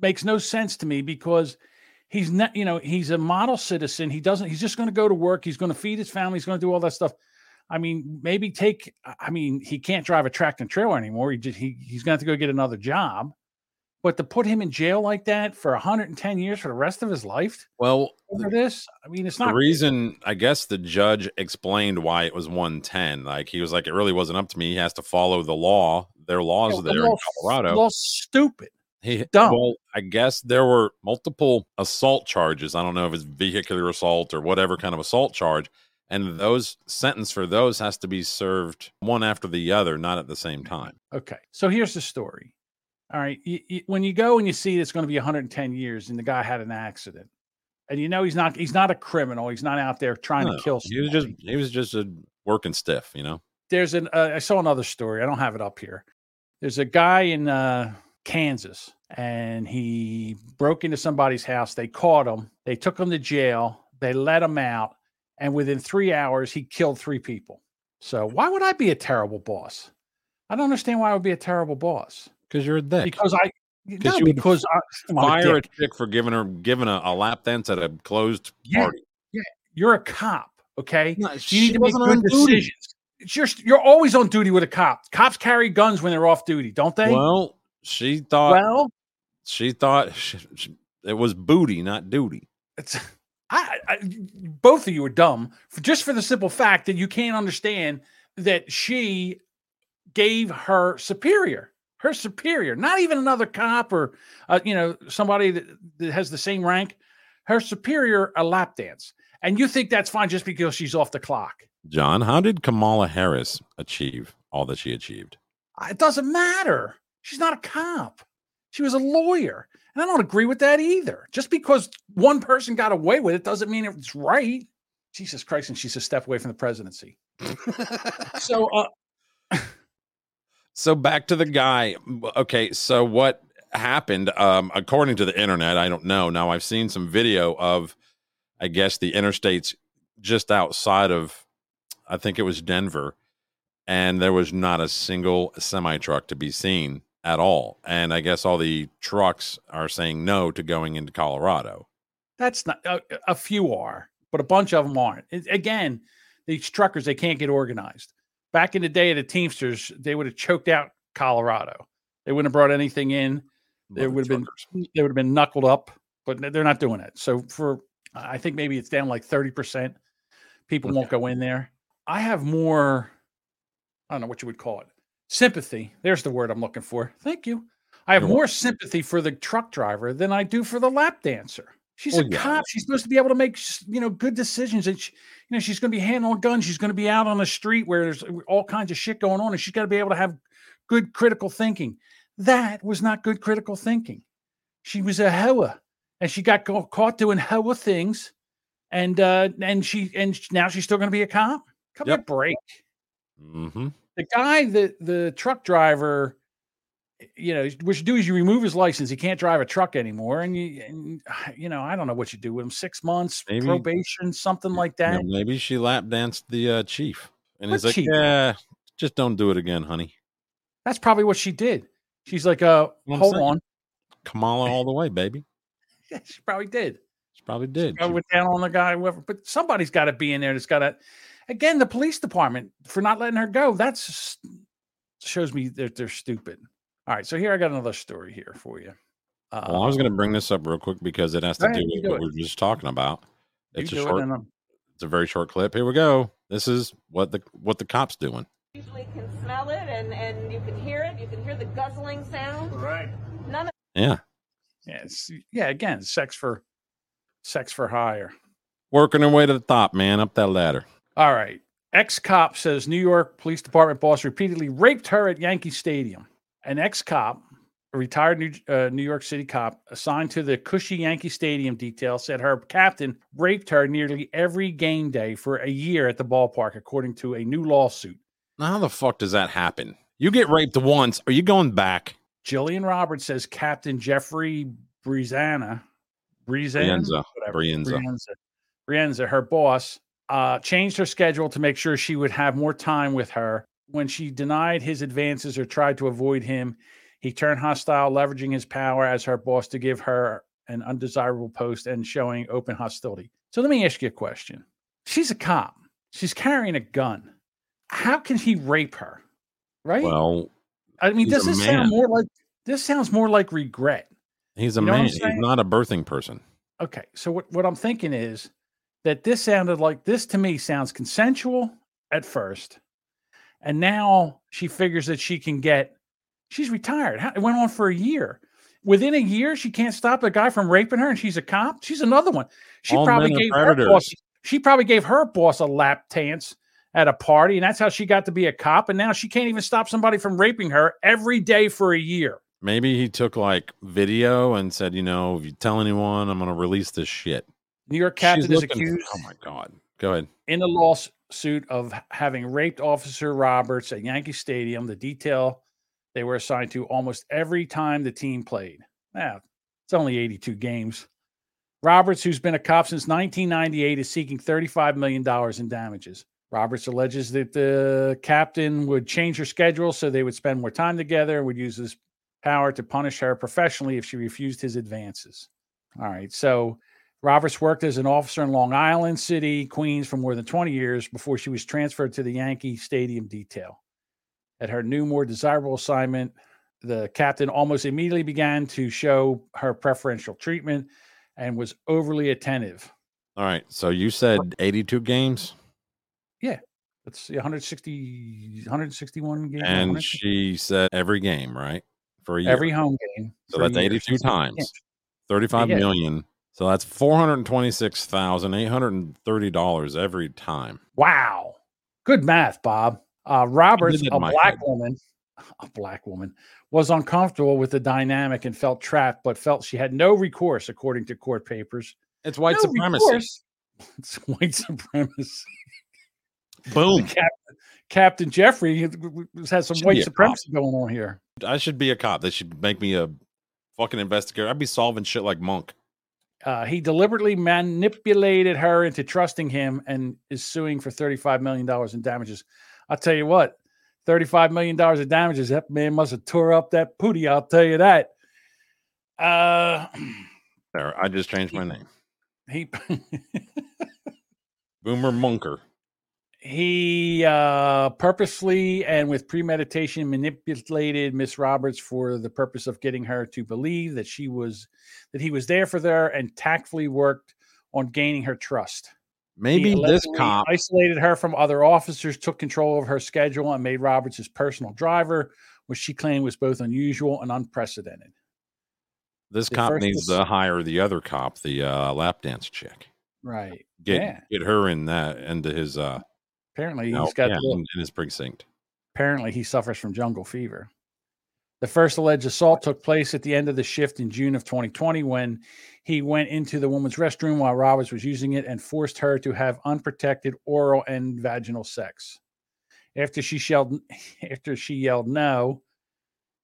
makes no sense to me because he's not you know he's a model citizen he doesn't he's just going to go to work he's going to feed his family he's going to do all that stuff i mean maybe take I- i mean he can't drive a tractor and trailer anymore he just he, he's going to have to go get another job but to put him in jail like that for 110 years for the rest of his life Well, over this, I mean, it's not the reason I guess the judge explained why it was 110. Like he was like, it really wasn't up to me. He has to follow the law. Their laws Yeah, the there in Colorado. law's stupid. He, dumb. Well, I guess there were multiple assault charges. I don't know if it's vehicular assault or whatever kind of assault charge. And those sentence for those has to be served one after the other, not at the same time. Okay, so here's the story. All right, you, you, when you go and you see it's going to be 110 years, and the guy had an accident, and you know he's not he's not a criminal. He's not out there trying No, to kill. Somebody. he was just he was just a working stiff, you know. there's an uh, I saw another story. I don't have it up here. There's a guy in uh, Kansas, and he broke into somebody's house. They caught him. They took him to jail. They let him out, and within three hours, he killed three people. So why would I be a terrible boss? I don't understand why I would be a terrible boss. Because you're a dick. Because I no, you because I, I'm a Fire a chick for giving her giving a, a lap dance at a closed Yeah, party. yeah. You're a cop, okay? No, you need she to make good decisions. It's your, you're always on duty with a cop. Cops carry guns when they're off duty, don't they? Well, she thought well, she thought sh sh it was booty, not duty. it's I, I both of you are dumb for just for the simple fact that you can't understand that she gave her superior her superior not even another cop or uh, you know somebody that, that has the same rank her superior a lap dance and you think that's fine just because she's off the clock John, how did Kamala Harris achieve all that she achieved? it doesn't matter she's not a cop she was a lawyer and i don't agree with that either just because one person got away with it doesn't mean it's right jesus christ and she's a step away from the presidency so uh, So back to the guy. Okay, so what happened? Um, according to the internet, I don't know. Now I've seen some video of, I guess the interstates just outside of, I think it was Denver, and there was not a single semi truck to be seen at all. And I guess all the trucks are saying no to going into Colorado. That's not a, a few are, but a bunch of them aren't. It- again, these truckers they can't get organized. Back in the day of the Teamsters, they would have choked out Colorado. They wouldn't have brought anything in. There Mother would have been they would have been knuckled up, but they're not doing it. So for I think maybe it's down like thirty percent. People won't go in there. I have more. I don't know what you would call it. Sympathy. There's the word I'm looking for. Thank you. I have You're more sympathy for the truck driver than I do for the lap dancer. She's Oh, a yeah. cop. She's supposed to be able to make you know good decisions, and she, you know she's going to be handling guns. She's going to be out on the street where there's all kinds of shit going on, and she's got to be able to have good critical thinking. That was not good critical thinking. She was a hoa, and she got caught doing hoa things, and uh and she and now she's still going to be a cop. Come Yep. a break. Mm-hmm. The guy that the truck driver, you know, what you do is you remove his license. He can't drive a truck anymore, and you and you know I don't know what you do with him. Six months Maybe- probation, something like that. maybe she lap danced the uh, chief, and What he's like, chief? "Yeah, just don't do it again, honey." That's probably what she did. She's like, uh, What hold on. Kamala all the way, baby. Yeah, she probably did. She probably did. I She- went down on the guy, whoever, but somebody's got to be in there that's got to. Again, the police department for not letting her go. That's shows me that they're stupid. All right, so here I got another story here for you. Uh, Well, I was going to bring this up real quick because it has to do with do what it. we were just talking about. you It's a do it short. It's a very short clip. Here we go. This is what the what the cops doing. usually can smell it and, and you can hear it. You can hear the guzzling sound. Right. None of Yeah, yeah, it's, yeah. Again, sex for sex for hire. working their way to the top, man, up that ladder. All right. Ex cop says New York Police Department boss repeatedly raped her at Yankee Stadium. An ex cop, a retired New, uh, New York City cop assigned to the cushy Yankee Stadium detail, said her captain raped her nearly every game day for a year at the ballpark, according to a new lawsuit. Now, how the fuck does that happen? You get raped once. Are you going back? Jillian Roberts says Captain Jeffrey Brianza, Brianza, Brienza. whatever, Brienza. Brienza, Brienza, her boss, uh, changed her schedule to make sure she would have more time with her. When she denied his advances or tried to avoid him, he turned hostile, leveraging his power as her boss to give her an undesirable post and showing open hostility. So let me ask you a question. She's a cop. She's carrying a gun. How can he rape her? Right? Well, I mean, does this man. sound more like this sounds more like regret? he's a You know man. He's not a birthing person. Okay, so what, what I'm thinking is that this sounded like this to me sounds consensual at first, and now she figures that she can get. She's retired. It went on for a year. Within a year, she can't stop a guy from raping her, and she's a cop. She's another one. She All probably gave her boss. She probably gave her boss a lap dance at a party, and that's how she got to be a cop. And now she can't even stop somebody from raping her every day for a year. Maybe he took like video and said, you know, if you tell anyone, I'm going to release this shit. New York captain is accused. Oh my god. Go ahead. in the lawsuit of having raped Officer Roberts at Yankee Stadium. The detail they were assigned to almost every time the team played. Yeah, it's only 82 games. Roberts, who's been a cop since 1998, is seeking $35 million in damages. Roberts alleges that the captain would change her schedule so they would spend more time together and would use his power to punish her professionally if she refused his advances. All right. So Roberts worked as an officer in Long Island City, Queens, for more than 20 years before she was transferred to the Yankee Stadium detail. At her new, more desirable assignment, the captain almost immediately began to show her preferential treatment and was overly attentive. All right. So you said 82 games Yeah. Let's see, 160, 161 games. and she said every game, right? For a year. every home game. so that's 82 She times. Thirty-five Yeah. million. So that's $426,830 every time. Wow. Good math, Bob. Uh, Roberts, a black head. woman, a black woman, was uncomfortable with the dynamic and felt trapped, but felt she had no recourse, according to court papers. It's white No supremacy. recourse. It's white supremacy. Boom. Captain, Captain Jeffrey has some Should white a cop. supremacy going on here. I should be a cop. They should make me a fucking investigator. I'd be solving shit like Monk. Uh, he deliberately manipulated her into trusting him and is suing for $35 million in damages. I'll tell you what, $35 million in damages, that man must have tore up that pooty. I'll tell you that. Uh, I just changed my name. he Boomer Munker. He uh, purposely and with premeditation manipulated Miss Roberts for the purpose of getting her to believe that she was that he was there for her and tactfully worked on gaining her trust. Maybe this cop. isolated her from other officers, took control of her schedule, and made Roberts his personal driver, which she claimed was both unusual and unprecedented. This the cop needs to hire the other cop, the uh, lap dance chick. Right. Get Yeah. get her in that into his uh Apparently, know, he's got yeah, the- in, in his precinct. apparently he suffers from jungle fever. The first alleged assault took place at the end of the shift in June of 2020 when he went into the woman's restroom while Roberts was using it and forced her to have unprotected oral and vaginal sex. After she yelled, after she yelled no,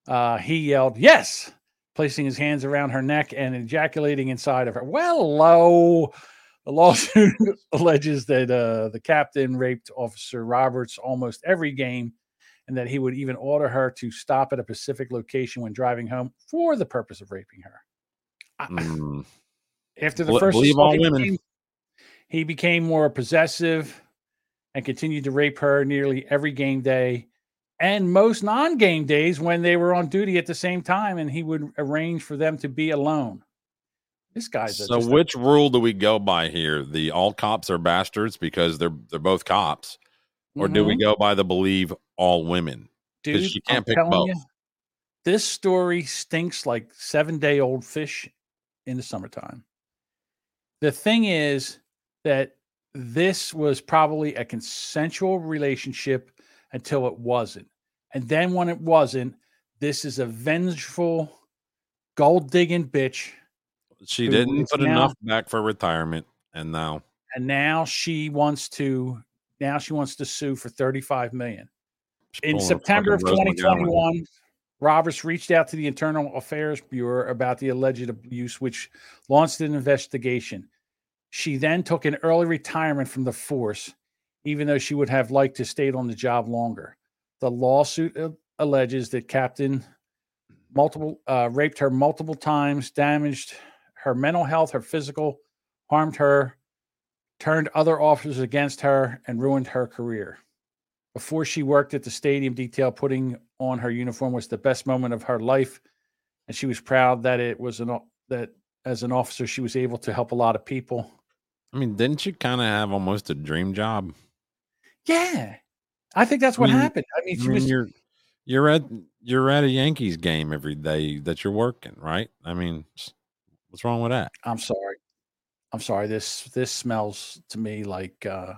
uh, he yelled yes, placing his hands around her neck and ejaculating inside of her. Well, low. The lawsuit alleges that uh, the captain raped Officer Roberts almost every game and that he would even order her to stop at a specific location when driving home for the purpose of raping her. Mm. After the Bel- first believe assault, all he women. became- he became more possessive and continued to rape her nearly every game day and most non-game days when they were on duty at the same time, and he would arrange for them to be alone. This guy's So which rule do we go by here? The all cops are bastards because they're they're both cops, or do we Mhm. go by the believe all women? Because dude. you I'm can't pick both. you, this story stinks like seven-day-old fish in the summertime. The thing is that this was probably a consensual relationship until it wasn't. And then when it wasn't, this is a vengeful, gold digging bitch. She didn't put now- enough back for retirement, and now And now she wants to now she wants to sue for 35 million. In September of fucking Rose McGowan. 2021, Roberts reached out to the Internal Affairs Bureau about the alleged abuse, which launched an investigation. She then took an early retirement from the force, even though she would have liked to stayed on the job longer. The lawsuit uh, alleges that Captain multiple uh, raped her multiple times, damaged her mental health, her physical, harmed her, turned other officers against her, and ruined her career. Before she worked at the stadium detail, putting on her uniform was the best moment of her life, and she was proud that it was an that as an officer she was able to help a lot of people. I mean, didn't you kind of have almost a dream job? Yeah, I think that's what mean- happened. I mean, I mean, was you're you're at you're at a Yankees game every day that you're working, right? I mean, what's wrong with that? I'm sorry. I'm sorry. This this smells to me like uh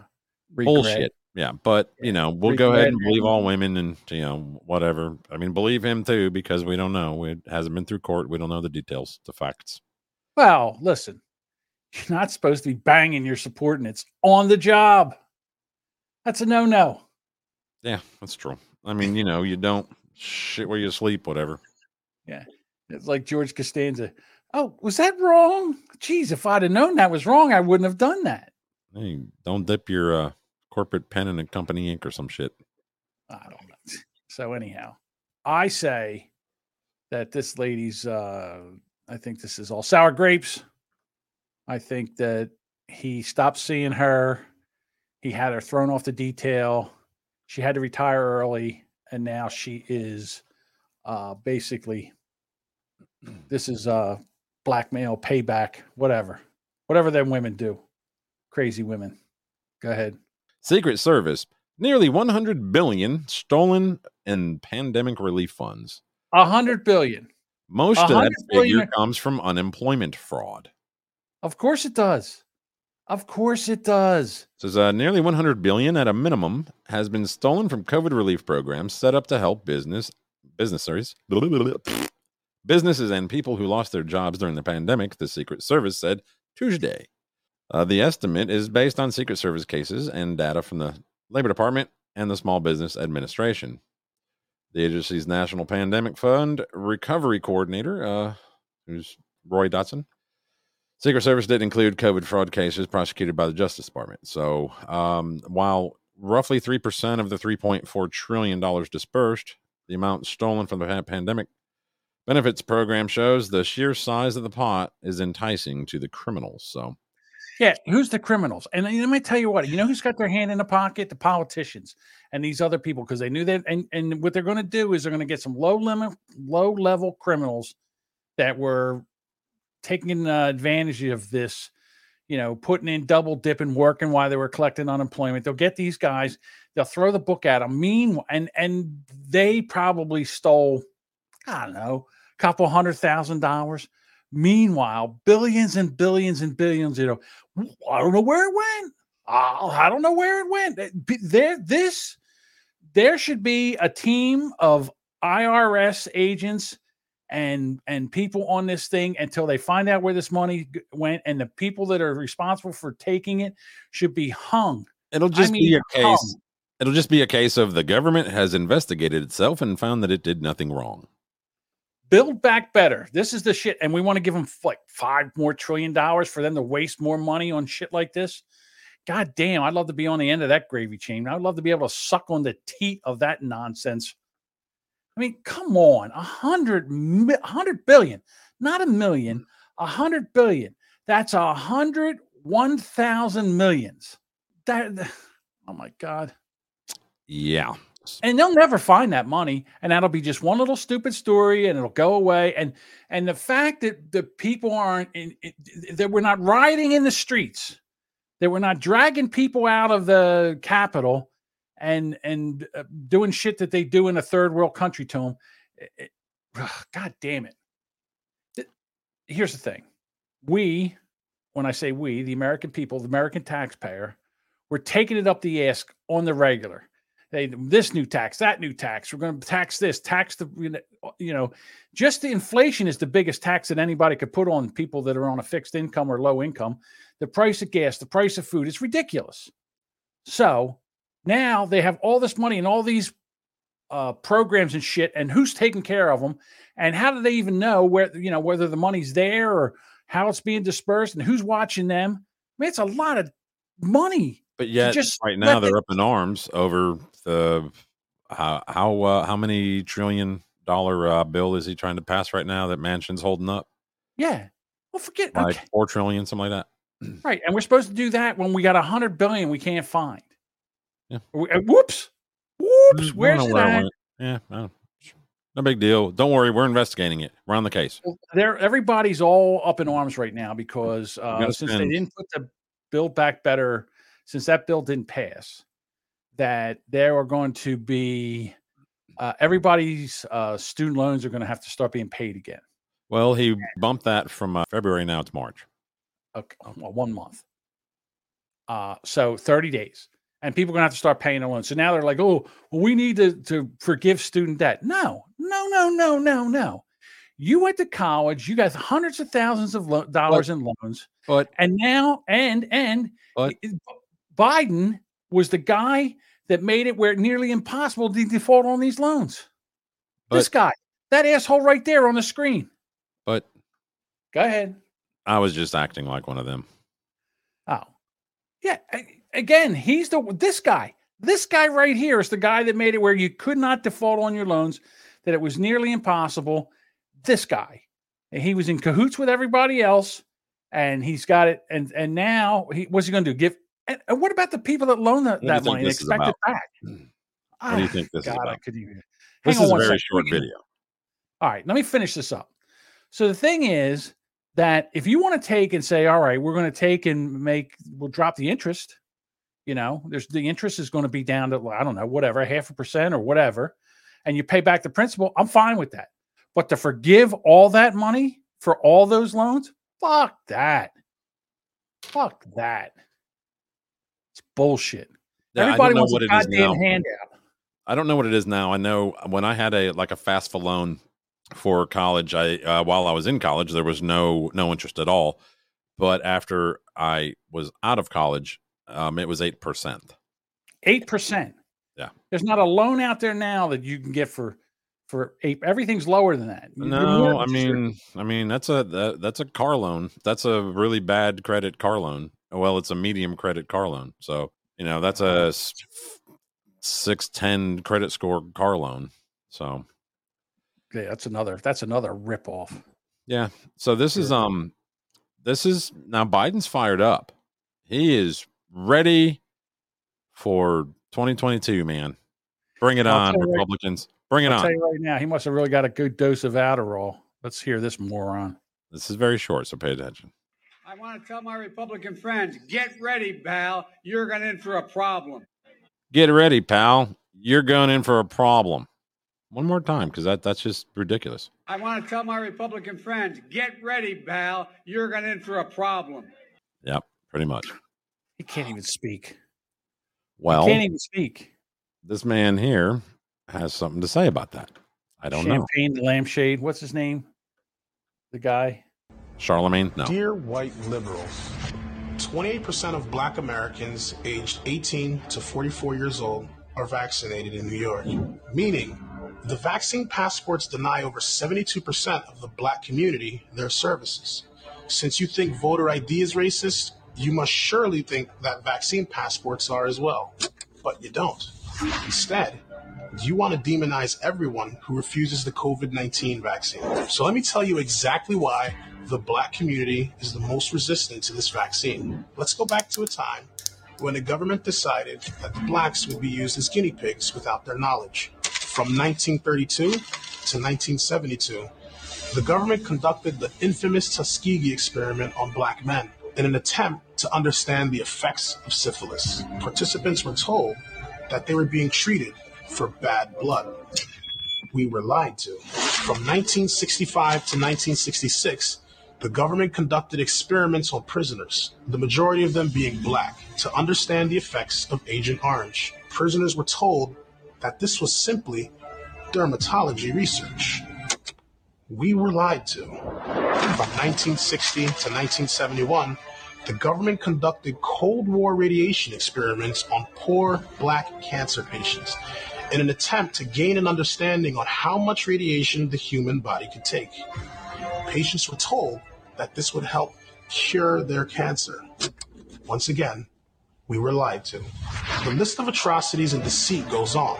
regret. Bullshit. Yeah, but you know, we'll go ahead and believe all women, and you know, whatever. I mean, believe him too because we don't know. It hasn't been through court. We don't know the details, the facts. Well, listen, you're not supposed to be banging your subordinates on the job. That's a no-no. Yeah, that's true. I mean, you know, you don't shit where you sleep, whatever. Yeah. It's like George Costanza. Oh, was that wrong? Geez, if I'd have known that was wrong, I wouldn't have done that. Hey, don't dip your uh, corporate pen in a company ink or some shit. I don't know. So anyhow, I say that this lady's uh I think this is all sour grapes. I think that he stopped seeing her. He had her thrown off the detail. She had to retire early and now she is uh basically this is uh blackmail payback whatever. Whatever them women do. Crazy women. Go ahead. Secret Service, nearly 100 billion stolen in pandemic relief funds. A hundred billion. Most of that 100 billion figure comes from unemployment fraud. Of course it does. Of course it does. It says uh, nearly 100 billion at a minimum has been stolen from COVID relief programs set up to help business businesses businesses and people who lost their jobs during the pandemic. The Secret Service said Tuesday. Uh, the estimate is based on Secret Service cases and data from the Labor Department and the Small Business Administration. The agency's National Pandemic Fund Recovery Coordinator, uh, who's Roy Dotson, Secret Service did include COVID fraud cases prosecuted by the Justice Department. So, um, while roughly 3% of the $3.4 trillion dispersed, the amount stolen from the pandemic benefits program shows the sheer size of the pot is enticing to the criminals. So, Yeah, who's the criminals? And let me tell you what, you know who's got their hand in the pocket? The politicians and these other people, because they knew that. And, and what they're going to do is they're going to get some low limit, low level criminals that were taking uh, advantage of this, you know, putting in double dipping, working while they were collecting unemployment. They'll get these guys, they'll throw the book at them. Meanwhile, and and they probably stole, I don't know, couple hundred thousand dollars. Meanwhile, billions and billions and billions, you know, I don't know where it went. I don't know where it went. There, this, there should be a team of IRS agents and and people on this thing until they find out where this money g- went, and the people that are responsible for taking it should be hung. it'll I just be a case. hung. It'll just be a case of the government has investigated itself and found that it did nothing wrong. Build back better. This is the shit, and we want to give them like five more trillion dollars for them to waste more money on shit like this. God damn, I'd love to be on the end of that gravy chain. I'd love to be able to suck on the teat of that nonsense. I mean, come on, a hundred, a hundred billion, not a million, mm. a hundred billion. That's a hundred, one thousand millions. That, oh my god. Yeah. And they'll never find that money and that'll be just one little stupid story and it'll go away and and the fact that the people aren't in, in, that we're not rioting in the streets that we're not dragging people out of the capital and and uh, doing shit that they do in a third world country to them it, it- ugh, god damn it. Here's the thing. We when i say we the american people the american taxpayer we're taking it up the ass on the regular they this new tax, that new tax. We're going to tax this, tax the you know, just the inflation is the biggest tax that anybody could put on people that are on a fixed income or low income. The price of gas, the price of food, it's ridiculous. So now they have all this money and all these uh, programs and shit, and who's taking care of them, and how do they even know where you know whether the money's there or how it's being dispersed and who's watching them? I mean, it's a lot of money. But yet, just right now they're up in arms over the how how uh, how many trillion dollar uh, bill is he trying to pass right now that Manchin's holding up? Yeah. Well, forget Like okay. four trillion, something like that. Right. And we're supposed to do that when we got a hundred billion we can't find. Yeah. We- uh, Whoops. Whoops. Where's know where it. Yeah, no, no big deal. Don't worry, we're investigating it. We're on the case. There, everybody's all up in arms right now because uh, since they didn't put the Build Back Better, since that bill didn't pass, that there are going to be uh, everybody's uh, student loans are going to have to start being paid again. Well, he bumped that from uh, February now it's March. Okay, well, one month. Uh, so 30 days. And people are going to have to start paying their loans. So now they're like, oh, well, we need to, to forgive student debt. No, no, no, no, no, no. You went to college, you got hundreds of thousands of lo- dollars in loans. But and now, and, and But- Biden was the guy that made it where it nearly impossible to default on these loans. this guy, that asshole right there on the screen. But Go ahead. I was just acting like one of them. Oh, yeah. Again, he's the this guy. This guy right here is the guy that made it where you could not default on your loans, that it was nearly impossible. This guy, and he was in cahoots with everybody else, and he's got it. And and now he what's he going to do? Give? And, and what about the people that loan that, that money and expect it back? What do you Ah, think this is God, I about? even- This is a very second. short video. all right, let me finish this up. So the thing is that if you want to take and say, all right, we're going to take and make, we'll drop the interest. You know, there's the interest is going to be down to I don't know, whatever, half a percent or whatever, and you pay back the principal. I'm fine with that. But to forgive all that money for all those loans, fuck that. Fuck that. It's bullshit. Yeah, I don't Everybody know wants what a it is goddamn now. handout. I don't know what it is now. I know when I had a like a FAFSA loan for college, I uh, while I was in college, there was no no interest at all. But after I was out of college, um, it was eight percent. Eight percent. Yeah. There's not a loan out there now that you can get for for eight. Everything's lower than that. No, I mean, I mean that's a that, that's a car loan. That's a really bad credit car loan. Well, it's a medium credit car loan. So you know that's a six ten credit score car loan. So yeah, that's another. That's another rip off. Yeah. So this is um this is now Biden's fired up. He is ready for 2022, man. Bring it I'll on, you right- Republicans. Bring it I'll on. right now, he must have really got a good dose of Adderall. Let's hear this moron. This is very short, so pay attention. I want to tell my Republican friends, get ready, pal. You're going in for a problem. Get ready, pal. You're going in for a problem. One more time, because that that's just ridiculous. I want to tell my Republican friends, get ready, pal. You're going in for a problem. Yep, pretty much. He can't even speak. Well, he can't even speak. this man here has something to say about that. I don't know. Champagne the lampshade. What's his name? The guy. Charlemagne? No. Dear white liberals, 28% of black Americans aged 18 to 44 years old are vaccinated in New York, meaning the vaccine passports deny over 72% of the black community their services. Since you think voter ID is racist, you must surely think that vaccine passports are as well. But you don't. Instead, you want to demonize everyone who refuses the COVID 19 vaccine. So let me tell you exactly why the black community is the most resistant to this vaccine. Let's go back to a time when the government decided that the blacks would be used as guinea pigs without their knowledge. From 1932 to 1972, the government conducted the infamous Tuskegee experiment on black men in an attempt to understand the effects of syphilis. Participants were told that they were being treated for bad blood. We were lied to. From 1965 to 1966, the government conducted experiments on prisoners, the majority of them being black, to understand the effects of Agent Orange. Prisoners were told that this was simply dermatology research. We were lied to. From 1960 to 1971, the government conducted Cold War radiation experiments on poor black cancer patients in an attempt to gain an understanding on how much radiation the human body could take. Patients were told that this would help cure their cancer. Once again, we were lied to. The list of atrocities and deceit goes on.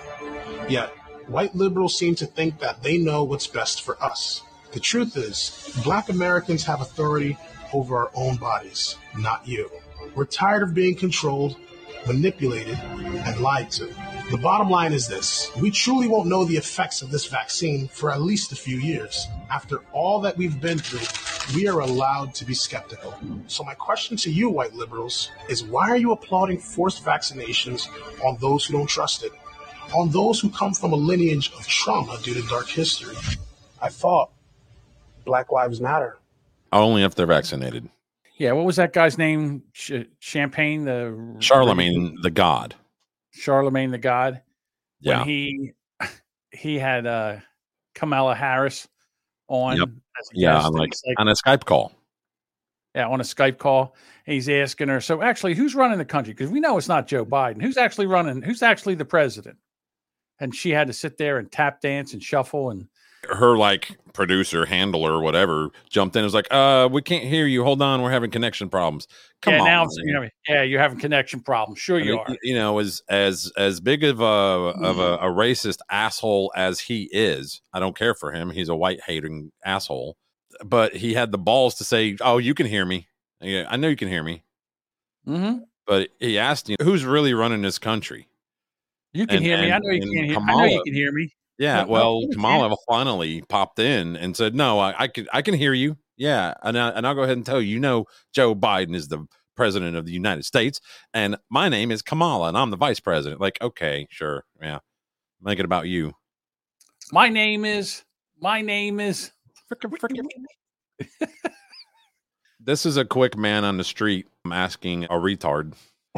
Yet, white liberals seem to think that they know what's best for us. The truth is, black Americans have authority over our own bodies, not you. We're tired of being controlled, manipulated, and lied to. The bottom line is this we truly won't know the effects of this vaccine for at least a few years. After all that we've been through, we are allowed to be skeptical. So, my question to you, white liberals, is why are you applauding forced vaccinations on those who don't trust it? On those who come from a lineage of trauma due to dark history? I thought Black Lives Matter. Only if they're vaccinated. Yeah, what was that guy's name? Ch- Champagne, the Charlamagne tha God. Charlamagne tha God. Yeah. When he he had uh Kamala Harris on Yep. Yeah, on like like- on a Skype call. yeah, on a Skype call. He's asking her, so actually, who's running the country? Because we know it's not Joe Biden. Who's actually running? Who's actually the president? And she had to sit there and tap dance and shuffle and Her like producer, handler, whatever, jumped in and was like, uh, we can't hear you. Hold on, we're having connection problems. Come yeah, on. now you know, yeah, you're having connection problems. Sure, I you mean, are. You know, as as as big of a of a, a racist asshole as he is, I don't care for him. He's a white hating asshole. But he had the balls to say, "Oh, you can hear me. Yeah, I know you can hear me." Mm-hmm. But he asked you, "Who's really running this country?" You can And- hear me. I know you can hear. I know you can hear me. Yeah, well, Kamala finally popped in and said, "No, I, I can I can hear you. Yeah, and I, and I'll go ahead and tell you, you know, Joe Biden is the president of the United States, and my name is Kamala, and I'm the vice president. Like, okay, sure, yeah, make it about you. My name is. My name is. This is a quick man on the street asking a retard.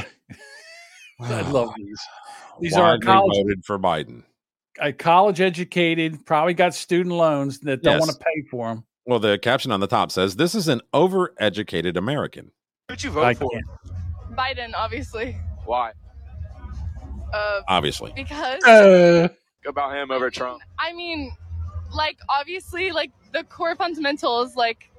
I love these. These why are college, voted for Biden. A college educated, probably got student loans that don't want to pay for them. Well, the caption on the top says, "This is an overeducated American." Who'd you I vote for? can't. Biden, obviously. Why? Uh, Obviously, because Uh, About him over Trump. I mean, like obviously, like the core fundamentals, like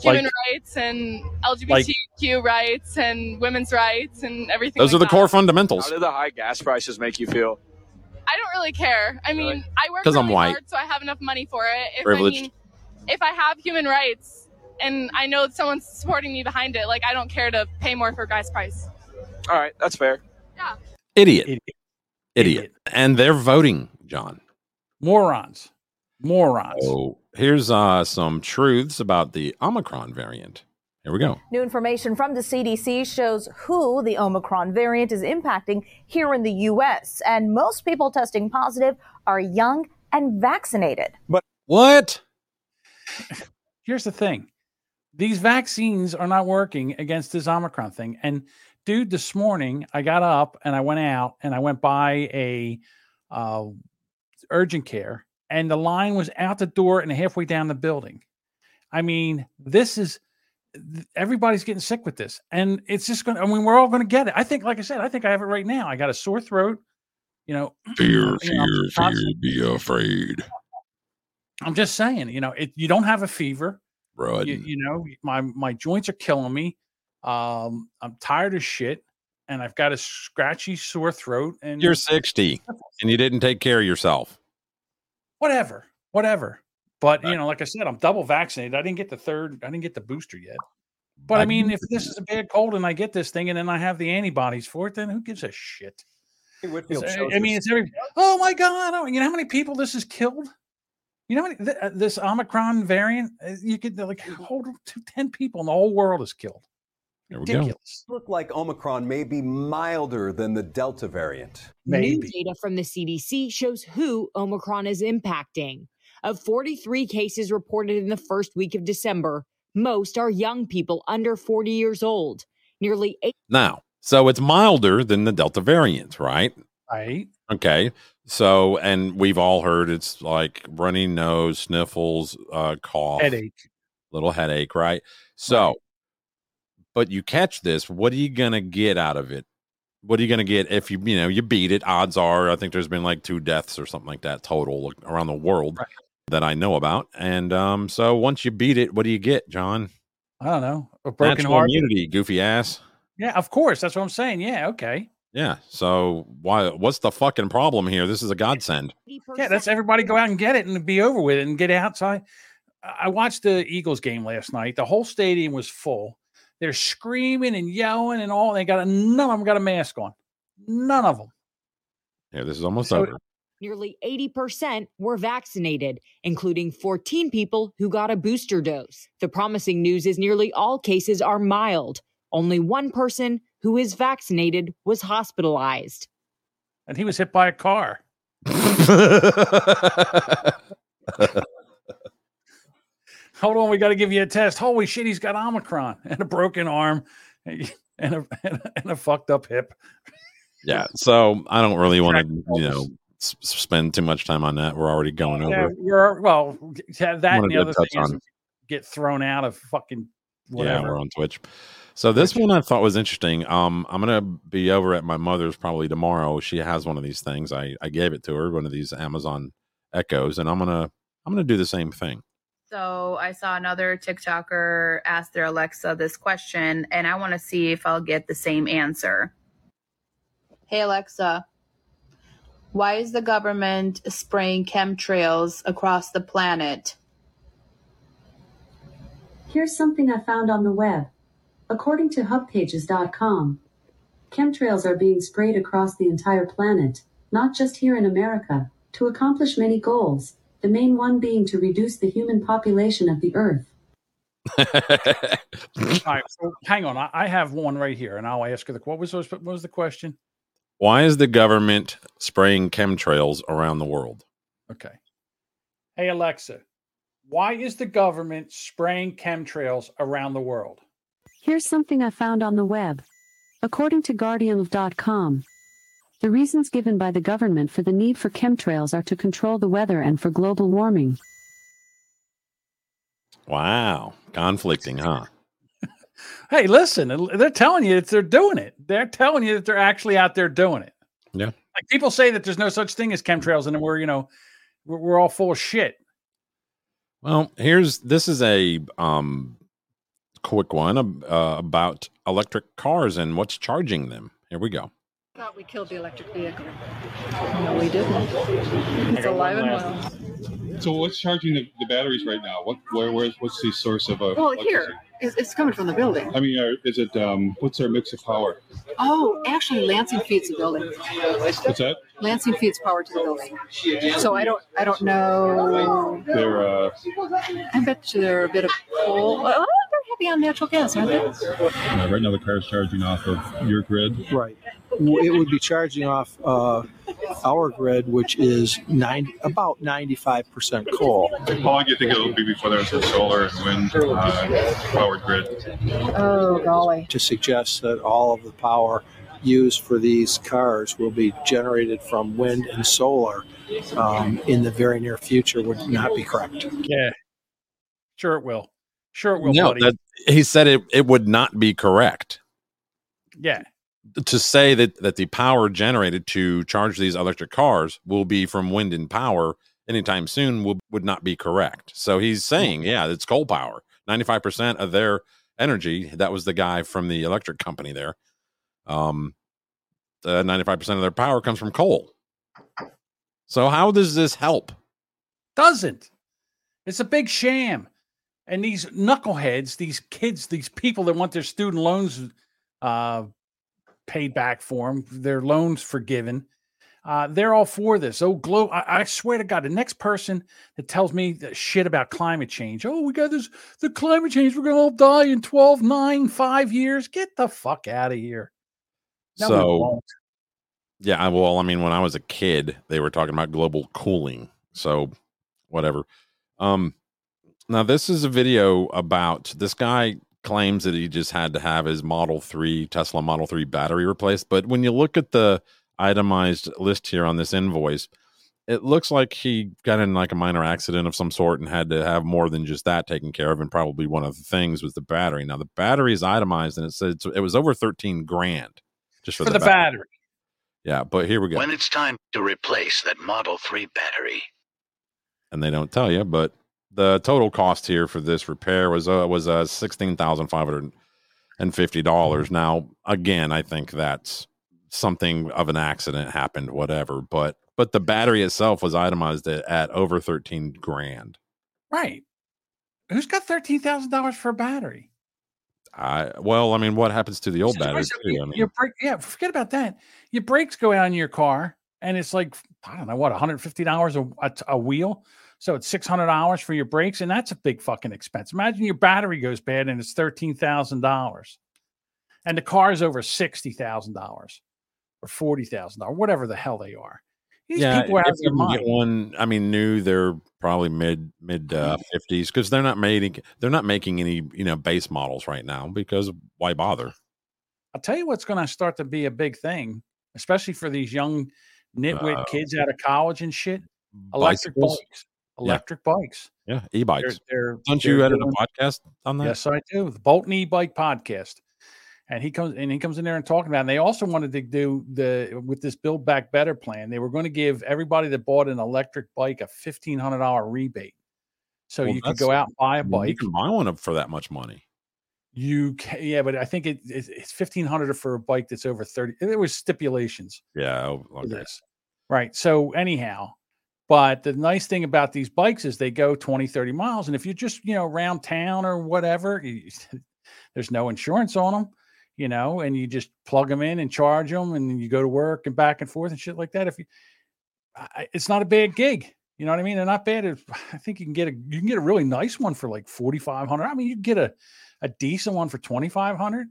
human Like- rights and LGBTQ rights and women's rights and everything. those like are the that. core fundamentals. How do the high gas prices make you feel? I don't really care. I mean, I work 'Cause really I'm white. hard, so I have enough money for it. If Privileged. I mean, if I have human rights and I know someone's supporting me behind it, like I don't care to pay more for guy's price. All right, that's fair. Yeah. Idiot. Idiot. And they're voting, John. Morons. Morons. So here's uh, some truths about the Omicron variant. Here we go. New information from the CDC shows who the Omicron variant is impacting here in the U.S. And most people testing positive are young and vaccinated. But what? Here's the thing these vaccines are not working against this Omicron thing. And dude, this morning I got up and I went out and I went by a uh, urgent care, and the line was out the door and halfway down the building. I mean, this is th- everybody's getting sick with this, and it's just going. to I mean, we're all going to get it. I think, like I said, I think I have it right now. I got a sore throat. You know, Fear, you know, fear, fear, be afraid. I'm just saying, you know, it, you don't have a fever. Run. You, you know, my my joints are killing me. Um, I'm tired of shit, and I've got a scratchy sore throat. And You're 60 and you didn't take care of yourself. whatever, whatever. But you know, like I said, I'm double vaccinated. I didn't get the third. I didn't get the booster yet. But I mean, if this is a bad cold and I get this thing and then I have the antibodies for it, then who gives a shit? Whitfield It's- shows I mean, it's every. Oh my god! oh, You know how many people this has killed? You know how many, th- uh, this Omicron variant? uh, You could like hold to ten people in the whole world is killed. we go. Ridiculous. Look like Omicron may be milder than the Delta variant. New data from the CDC shows who Omicron is impacting. Of 43 cases reported in the first week of December, most are young people under 40 years old. Nearly eight Now, so it's milder than the Delta variant, right? Right. Okay. So, and we've all heard it's like runny nose, sniffles, uh, cough, Headache. little headache, right? So, but you catch this, what are you gonna get out of it? What are you gonna get if you you know you beat it? Odds are, I think there's been like two deaths or something like that total around the world that I know about. And um, so once you beat it, what do you get, John? I don't know. A broken Natural heart. immunity, goofy ass. Yeah, of course. That's what I'm saying. Yeah. Okay. Yeah. So why? What's the fucking problem here? This is a godsend. Yeah, that's everybody go out and get it and be over with it and get outside. I I watched the Eagles game last night. The whole stadium was full. They're screaming and yelling and all. They got a, none of them got a mask on. None of them. Yeah, this is almost So- over. Nearly 80% were vaccinated, including 14 people who got a booster dose. The promising news is nearly all cases are mild. Only one person who is vaccinated was hospitalized. And he was hit by a car. Hold on, we got to give you a test. Holy shit, he's got Omicron and a broken arm and a, and a, and a fucked up hip. Yeah. So I don't really want to, you know, s- spend too much time on that. We're already going Yeah, over. we're well. That and the other thing is on- get thrown out of fucking Yeah, we're on Twitch. So this one I thought was interesting. Um, I'm gonna be over at my mother's probably tomorrow. She has one of these things. I I gave it to her, one of these Amazon Echoes, and I'm gonna I'm gonna do the same thing. So I saw another TikToker ask their Alexa this question, and I want to see if I'll get the same answer. Hey Alexa, why is the government spraying chemtrails across the planet? Here's something I found on the web. According to hubpages.com, chemtrails are being sprayed across the entire planet, not just here in America, to accomplish many goals, the main one being to reduce the human population of the Earth. All right, so hang on. I, I have one right here, and I'll ask her the what was those- what was the question? Why is the government spraying chemtrails around the world? Okay. Hey Alexa, why is the government spraying chemtrails around the world? Here's something I found on the web. According to Guardian.com, the reasons given by the government for the need for chemtrails are to control the weather and for global warming. Wow, conflicting, huh? Hey, listen, they're telling you that they're doing it. They're telling you that they're actually out there doing it. Yeah. Like people say that there's no such thing as chemtrails, and we're you know we're, we're all full of shit. Well, here's this is a um quick one uh, about electric cars and what's charging them. Here we go. Thought we killed the electric vehicle. No, we didn't. It's alive and well. So what's charging the, the batteries right now? What where where's what's the source of uh, Well, here, it's, it's coming from the building. I mean, are, is it um, what's their mix of power? Oh, actually, Lansing feeds the building. What's that? Lansing feeds power to the building. So I don't, I don't know. They're uh, I bet you they're a bit of coal. Well, they're heavy on natural gas, aren't they? uh, right now the car's charging off of your grid. Right. W- It would be charging off uh, our grid, which is nine, about 95% coal. How long do you think it'll be before there's a solar and wind uh, powered grid? Oh, golly. To suggest that all of the power used for these cars will be generated from wind and solar um, in the very near future would not be correct. Yeah, sure it will. Sure it will, no, buddy. that, he said it, it would not be correct yeah, to say that that the power generated to charge these electric cars will be from wind and power anytime soon will, would not be correct. So he's saying, yeah, it's coal power. 95% of their energy, that was the guy from the electric company there. Um uh, 95% of their power comes from coal. So how does this help? doesn't. It's a big sham. And these knuckleheads, these kids, these people that want their student loans uh, paid back for them, their loans forgiven, uh, they're all for this. Oh, glow! I, I swear to God, the next person that tells me shit about climate change, oh, we got this, the climate change, we're gonna all die in 12, 9, 5 years. Get the fuck out of here. No, so, yeah, I- well, I mean, when I was a kid, they were talking about global cooling. So, whatever. Um, now this is a video about this guy claims that he just had to have his Model 3 Tesla Model 3 battery replaced, but when you look at the itemized list here on this invoice, it looks like he got in like a minor accident of some sort and had to have more than just that taken care of and probably one of the things was the battery. Now the battery is itemized and it said it was over 13 grand just for, For the battery. Yeah, but here we go. When it's time to replace that Model 3 battery, and they don't tell you, but the total cost here for this repair was uh, was uh, sixteen thousand five hundred and fifty dollars. Now, again, I think that's something of an accident happened, whatever. But but the battery itself was itemized at, at over thirteen grand. Right. Who's got thirteen thousand dollars for a battery? I well, I mean, what happens to the old batteries Christ, too? I mean, your brake, yeah, forget about that. Your brakes go out in your car, and it's like I don't know what, one hundred fifty dollars a a wheel. So it's six hundred dollars for your brakes, and that's a big fucking expense. Imagine your battery goes bad and it's thirteen thousand dollars, and the car is over sixty thousand dollars or forty thousand dollars, whatever the hell they are. These yeah, people are out of their you can mind. get one, I mean, new, they're probably mid mid uh, fifties because they're not making they're not making any you know base models right now because why bother? I'll tell you what's going to start to be a big thing, especially for these young nitwit Uh, kids out of college and shit. Electric bicycles? bikes, Yeah. electric bikes. Yeah, e-bikes. They're, Don't they're you edit doing- a podcast on that? Yes, I do. The Bolton e-bike podcast. And he comes and he comes in there and talking about. It. And they also wanted to do the with this Build Back Better plan. They were going to give everybody that bought an electric bike a fifteen hundred dollar rebate, so Well, you could go out and buy a mean, You bike. can buy one for that much money. You can, yeah, but I think it, it's it's fifteen hundred for a bike that's over thirty. There was stipulations. Yeah. oh, Okay. this. Right. So anyhow, but the nice thing about these bikes is they go 20, 30 miles. And if you're just, you know, around town or whatever, you, there's no insurance on them, you know, and you just plug them in and charge them and you go to work and back and forth and shit like that. If you, I, it's not a bad gig. You know what I mean? They're not bad. If- I think you can get a, you can get a really nice one for like 4,500. I mean, you get a, a decent one for 2,500,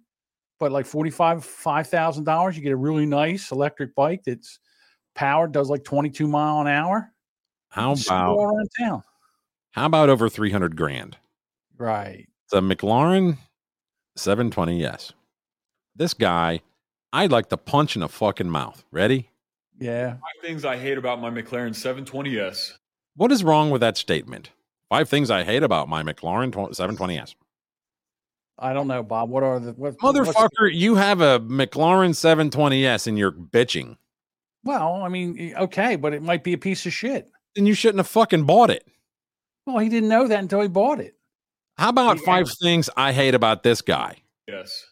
but like 45, $5,000, you get a really nice electric bike that's, powered does like 22 mile an hour. How about around town? how about over three hundred grand? Right. The McLaren 720. Yes, this guy, I'd like to punch in the fucking mouth. Ready? Yeah. Five things I hate about my McLaren 720S. What is wrong with that statement? Five things I hate about my McLaren 720s. I don't know, Bob. What are the what, what's- Motherfucker, you have a McLaren 720s and you're bitching. Well, I mean, eh, okay, but it might be a piece of shit. Then you shouldn't have fucking bought it. Well, he didn't know that until he bought it. How about five things I hate about this guy? Yes.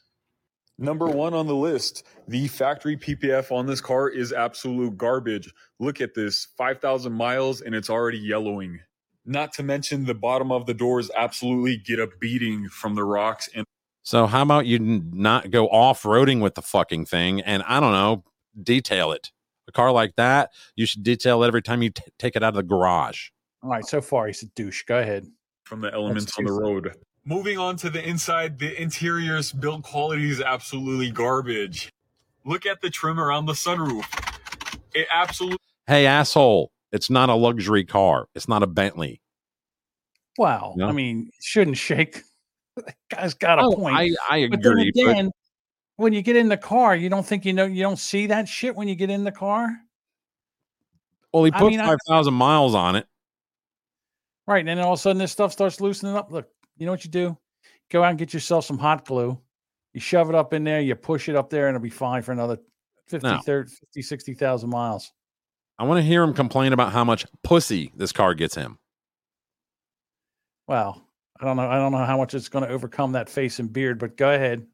Number one on the list, the factory PPF on this car is absolute garbage. Look at this 5,000 miles and it's already yellowing. Not to mention the bottom of the doors absolutely get a beating from the rocks and So how about you not go off roading with the fucking thing and I don't know, detail it. A car like that, you should detail it every time you t- take it out of the garage. All right, so far he's a douche. Go ahead. from the elements on the road. Moving on to the inside, the interior's build quality is absolutely garbage. Look at the trim around the sunroof. It absolutely Hey asshole, it's not a luxury car. It's not a Bentley. Wow. No. I mean, shouldn't shake. That guy's got a Oh, point. I- I But then agree, but- again, when you get in the car, you don't think you know you don't see that shit when you get in the car. Well, he I put mean, 5,000 miles on it. Right. And then all of a sudden this stuff starts loosening up. Look, you know what you do? Go out and get yourself some hot glue. You shove it up in there, you push it up there, and it'll be fine for another 50, Now- 30, 50 60,000 miles. I want to hear him complain about how much pussy this car gets him. Well, I don't know. I don't know how much it's going to overcome that face and beard, but go ahead.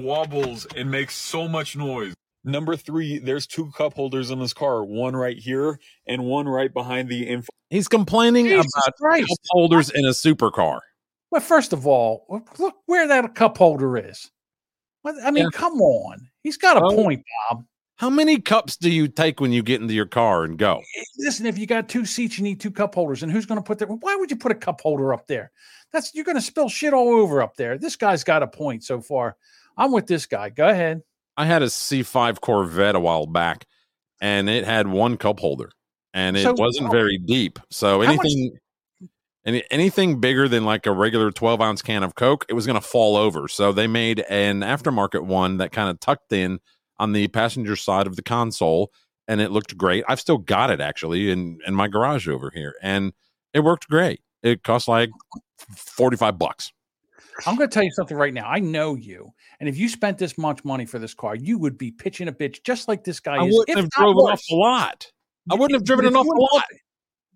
Wobbles and makes so much noise. Number three, there's two cup holders in this car, one right here and one right behind the info. He's complaining Jesus about Christ. cup holders in a supercar. Well, first of all, look where that cup holder is. I mean, Yeah. come on. He's got a Oh. point, Bob. How many cups do you take when you get into your car and go? Listen, if you got two seats, you need two cup holders. And who's going to put that? Why would you put a cup holder up there? That's you're going to spill shit all over up there. This guy's got a point so far. I'm with this guy. Go ahead. I had a C5 Corvette a while back, and it had one cup holder, and it So- wasn't very deep. So How much- anything, any, anything bigger than like a regular 12 ounce can of Coke, it was going to fall over. So they made an aftermarket one that kind of tucked in on the passenger side of the console, and it looked great. I've still got it actually in in my garage over here, and it worked great. It cost like 45 bucks. I'm going to tell you something right now. I know you, and if you spent this much money for this car, you would be pitching a bitch just like this guy I is. wouldn't if have drove off a lot. I wouldn't have driven off you lot.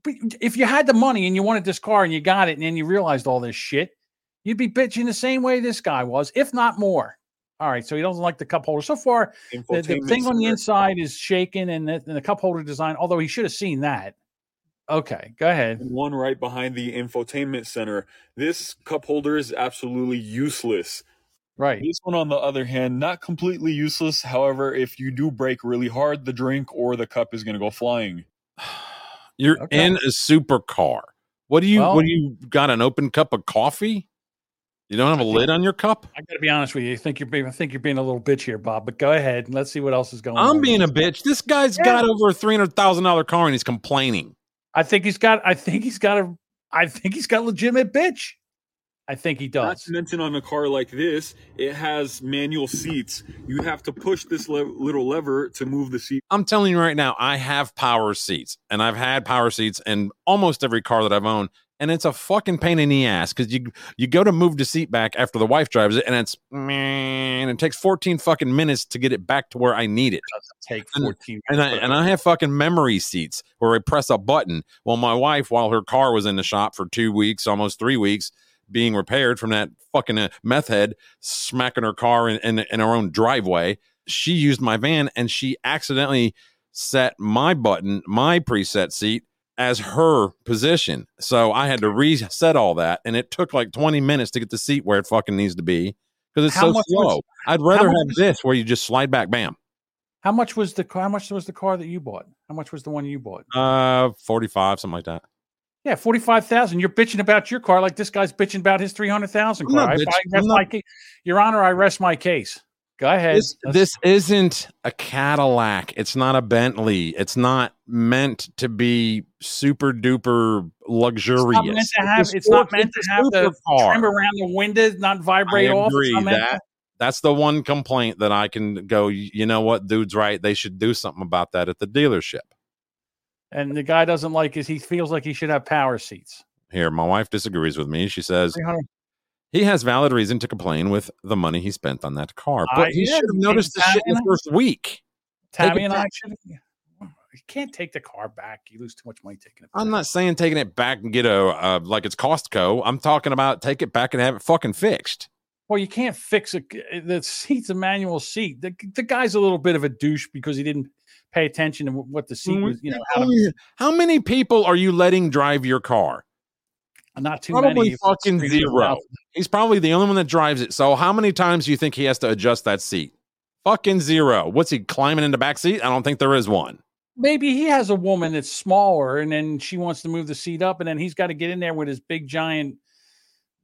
But if you had the money and you wanted this car and you got it, and then you realized all this shit, you'd be bitching the same way this guy was, if not more. All right, so he doesn't like the cup holder. So far, the, the thing on the inside is shaking, and the, and the cup holder design. Although he should have seen that. Okay, go ahead. And one right behind the infotainment center. This cup holder is absolutely useless. Right. This one, on the other hand, not completely useless. However, if you do break really hard, the drink or the cup is going to go flying. You're Okay. in a supercar. What do you? Well- what do you got? An open cup of coffee? You don't have a lid on your cup? I got to be honest with you. I think you're being, I think you're being a little bitch here, Bob. But go ahead and let's see what else is going on. I'm being a bitch. This guy's got over a three hundred thousand dollar car and he's complaining. I think he's got. I think he's got a. I think he's got legitimate bitch. I think he Not does. to mention on a car like this, it has manual seats. You have to push this le- little lever to move the seat. I'm telling you right now, I have power seats and I've had power seats in almost every car that I've owned. And it's a fucking pain in the ass because you you go to move the seat back after the wife drives it, and it's man, it takes 14 fucking minutes to get it back to where I need it. Take And- 14. And I, and I have fucking memory seats where I press a button. Well, my wife, while her car was in the shop for two weeks, almost three weeks, being repaired from that fucking uh, meth head smacking her car in, in, in her own driveway, she used my van and she accidentally set my button, my preset seat, as her position. So I had to reset all that. And it took like 20 minutes to get the seat where it fucking needs to be because it's How so much was- slow. I'd rather have was- this where you just slide back, bam. How much was the car? How much was the car that you bought? How much was the one you bought? Uh, 45, something like that. Yeah, forty five thousand. You're bitching about your car like this guy's bitching about his three hundred thousand car. I, I ca- Your Honor, I rest my case. Go ahead. This, this isn't a Cadillac. It's not a Bentley. It's not meant to be super duper luxurious. It's not meant to have. It's not meant to have the supercar. trim around the windows not vibrate I off. Agree not meant to- that that's the one complaint that I can go. You know what, dude's right. They should do something about that at the dealership. and the guy doesn't like is he feels like he should have power seats. Here, my wife disagrees with me. She says 300 he has valid reason to complain with the money he spent on that car, but I- he should have noticed the shit in the first week. Tammy and I should. You can't take the car back. You lose too much money taking it. Back. I'm not saying taking it back and get a uh, like it's Costco. I'm talking about take it back and have it fucking fixed. Well, you can't fix it. The seat's a manual seat. The, the guy's a little bit of a douche because he didn't pay attention to what the seat was. You know, how, to, How many people are you letting drive your car? Not too Probably many. fucking zero. He's probably the only one that drives it. So how many times do you think he has to adjust that seat? Fucking zero. What's he climbing in the back seat? I don't think there is one. Maybe he has a woman that's smaller, and then she wants to move the seat up, and then he's got to get in there with his big giant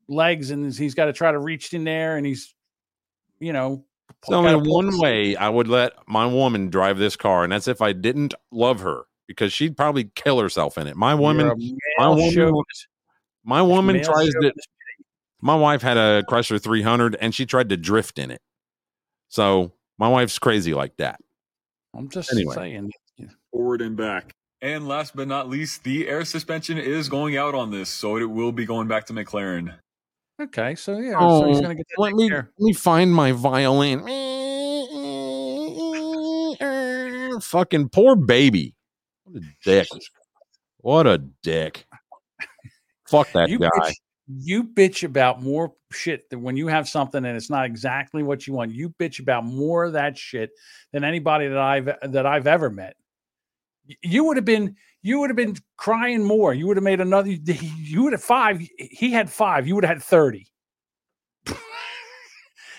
legs, and he's got to try to reach in there, and he's, you know, So only one way I would let my woman drive this car, and that's if I didn't love her because she'd probably kill herself in it. My woman, my woman, chauvinist. My woman tries to. My wife had a Chrysler 300, and she tried to drift in it. So my wife's crazy like that. I'm just Anyway. saying. forward and back. And last but not least, the air suspension is going out on this, so it will be going back to McLaren. Okay, so yeah, so he's Oh, gonna get that let me let me find my violin. Fucking poor baby. What a dick. What a dick. Fuck that you guy. bitch, you bitch about more shit than when you have something and it's not exactly what you want. You bitch about more of that shit than anybody that I've that I've ever met. You would have been you would have been crying more. You would have made another. You would have five. He had five. You would have had thirty.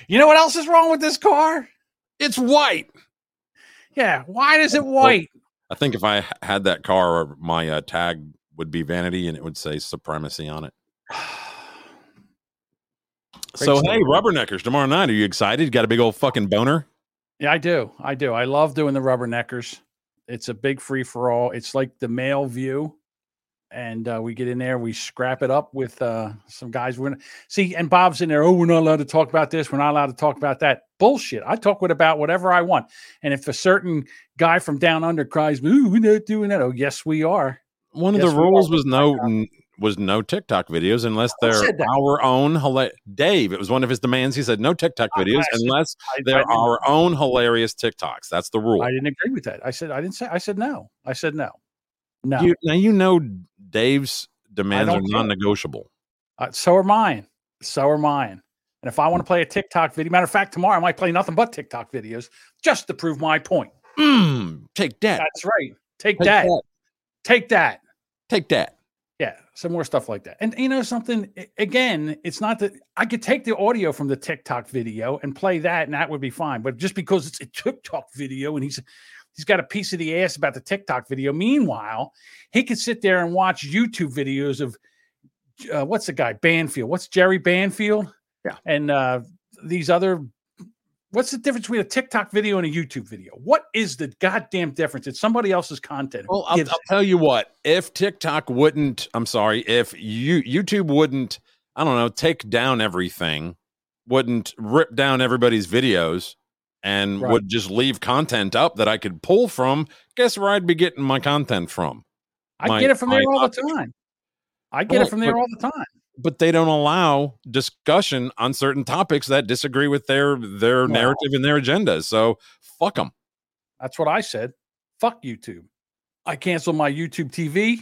you know what else is wrong with this car? It's white. Yeah, why is it white? I think if I had that car, my uh, tag would be vanity and it would say supremacy on it. so story. hey, rubberneckers tomorrow night. Are you excited? You got a big old fucking boner? Yeah, I do. I do. I love doing the rubberneckers. It's a big free for all. It's like the male view. And uh, we get in there, we scrap it up with uh, some guys. We're gonna see, and Bob's in there. Oh, we're not allowed to talk about this. We're not allowed to talk about that. Bullshit. I talk with about whatever I want. And if a certain guy from down under cries, "Ooh, we're not doing that," oh, yes, we are. One of Yes, the rules was no was no TikTok videos unless they're our own. Hila- Dave, it was one of his demands. He said no TikTok videos I unless I- I they're our own hilarious TikToks. That's the rule. I didn't agree with that. I said I didn't say. I said no. I said no. No. You, now you know Dave's demands are non-negotiable. Uh, so are mine. So are mine. And if I want to play a TikTok video, matter of fact, tomorrow I might play nothing but TikTok videos just to prove my point. Mm, take that. That's right. Take, Take that. that. Take that. Take that. Yeah, some more stuff like that. And you know something? Again, it's not that I could take the audio from the TikTok video and play that, and that would be fine. But just because it's a TikTok video and he's he's got a piece of the ass about the TikTok video, meanwhile, he could sit there and watch YouTube videos of uh, what's the guy Banfield? What's Jerry Banfield? Yeah, and uh, these other. What's the difference between a TikTok video and a YouTube video? What is the goddamn difference? It's somebody else's content. Well, I'll, I'll tell you what. If TikTok wouldn't, I'm sorry, if you YouTube wouldn't, I don't know, take down everything, wouldn't rip down everybody's videos, and Right. would just leave content up that I could pull from, guess where I'd be getting my content from? I My- get it from there all the time. I get Well, it from there all the time. But they don't allow discussion on certain topics that disagree with their their No. narrative and their agenda. So fuck them. That's what I said. Fuck YouTube. I canceled my YouTube TV.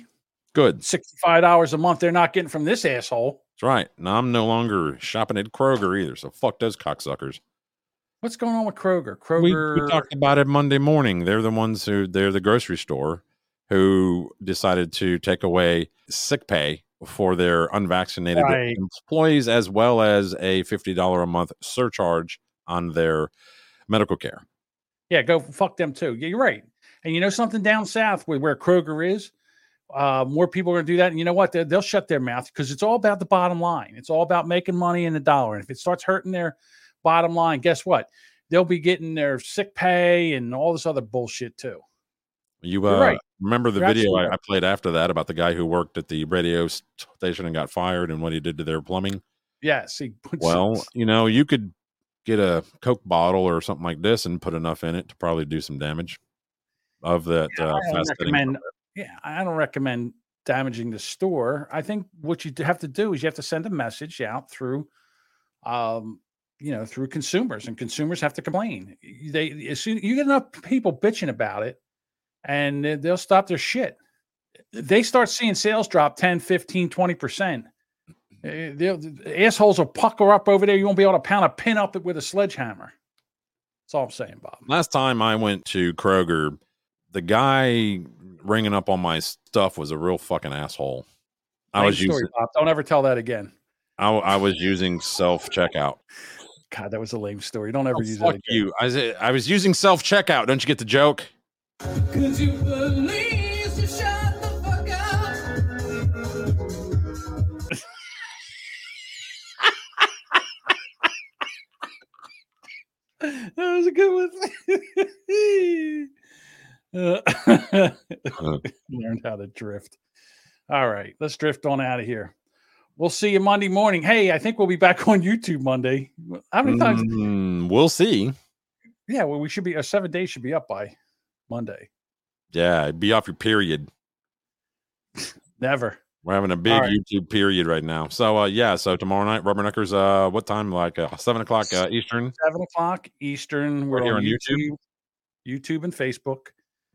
Good. Sixty-five dollars a month. They're not getting from this asshole. That's right. Now I'm no longer shopping at Kroger either. So fuck those cocksuckers. What's going on with Kroger? We, Kroger. we talked about it Monday morning. They're the ones who they're the grocery store who decided to take away sick pay for their unvaccinated Right. employees as well as a $50 a month surcharge on their medical care. yeah, go fuck them too. Yeah, you're right. And you know something down south where, where Kroger is, uh, more people are going to do that. And you know what? They'll, they'll shut their mouth because it's all about the bottom line. It's all about making money in the dollar. And if it starts hurting their bottom line, guess what? They'll be getting their sick pay and all this other bullshit too. You You're uh, right. Remember the You're video I. I played after that about the guy who worked at the radio station and got fired and what he did to their plumbing? Yes. He puts Well, you know, you could get a Coke bottle or something like this and put enough in it to probably do some damage of that uh, I fast recommend. Yeah, I don't recommend damaging the store. I think what you have to do is you have to send a message out through, um, you know, through consumers, and consumers have to complain. They as soon you get enough people bitching about it, and they- they'll stop their shit. They start seeing sales drop 10, 15, 20 percent. eh, they'll- the assholes will pucker up over there. You won't be able to pound a pin up it with a sledgehammer. That's all I'm saying, Bob. Last time I went to Kroger, the guy ringing up on my stuff was a real fucking asshole. I was story, using Bob. Don't ever tell that again. I, I was using self checkout. God, that was a lame story. Don't ever Oh, use fuck that again. you. I was, I was using self checkout. Don't you get the joke? Could you please just shut the fuck up? That was a good one. Uh, learned how to drift. All right, let's drift on out of here. We'll see you Monday morning. Hey, I think we'll be back on YouTube Monday. How many times? Mm, we'll see. Yeah, well, we should be. Our seven days should be up by Monday. Yeah, be off your period. Never. We're having a big All right. YouTube period right now. So uh yeah, so tomorrow night, Rubberneckers, uh what time? Like uh, seven o'clock uh, Eastern. Seven o'clock Eastern. We're Right here on on YouTube, YouTube and Facebook.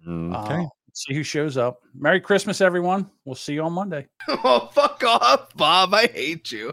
Okay. Uh, see who shows up. Merry Christmas, everyone. We'll see you on Monday. oh, fuck off, Bob. I hate you.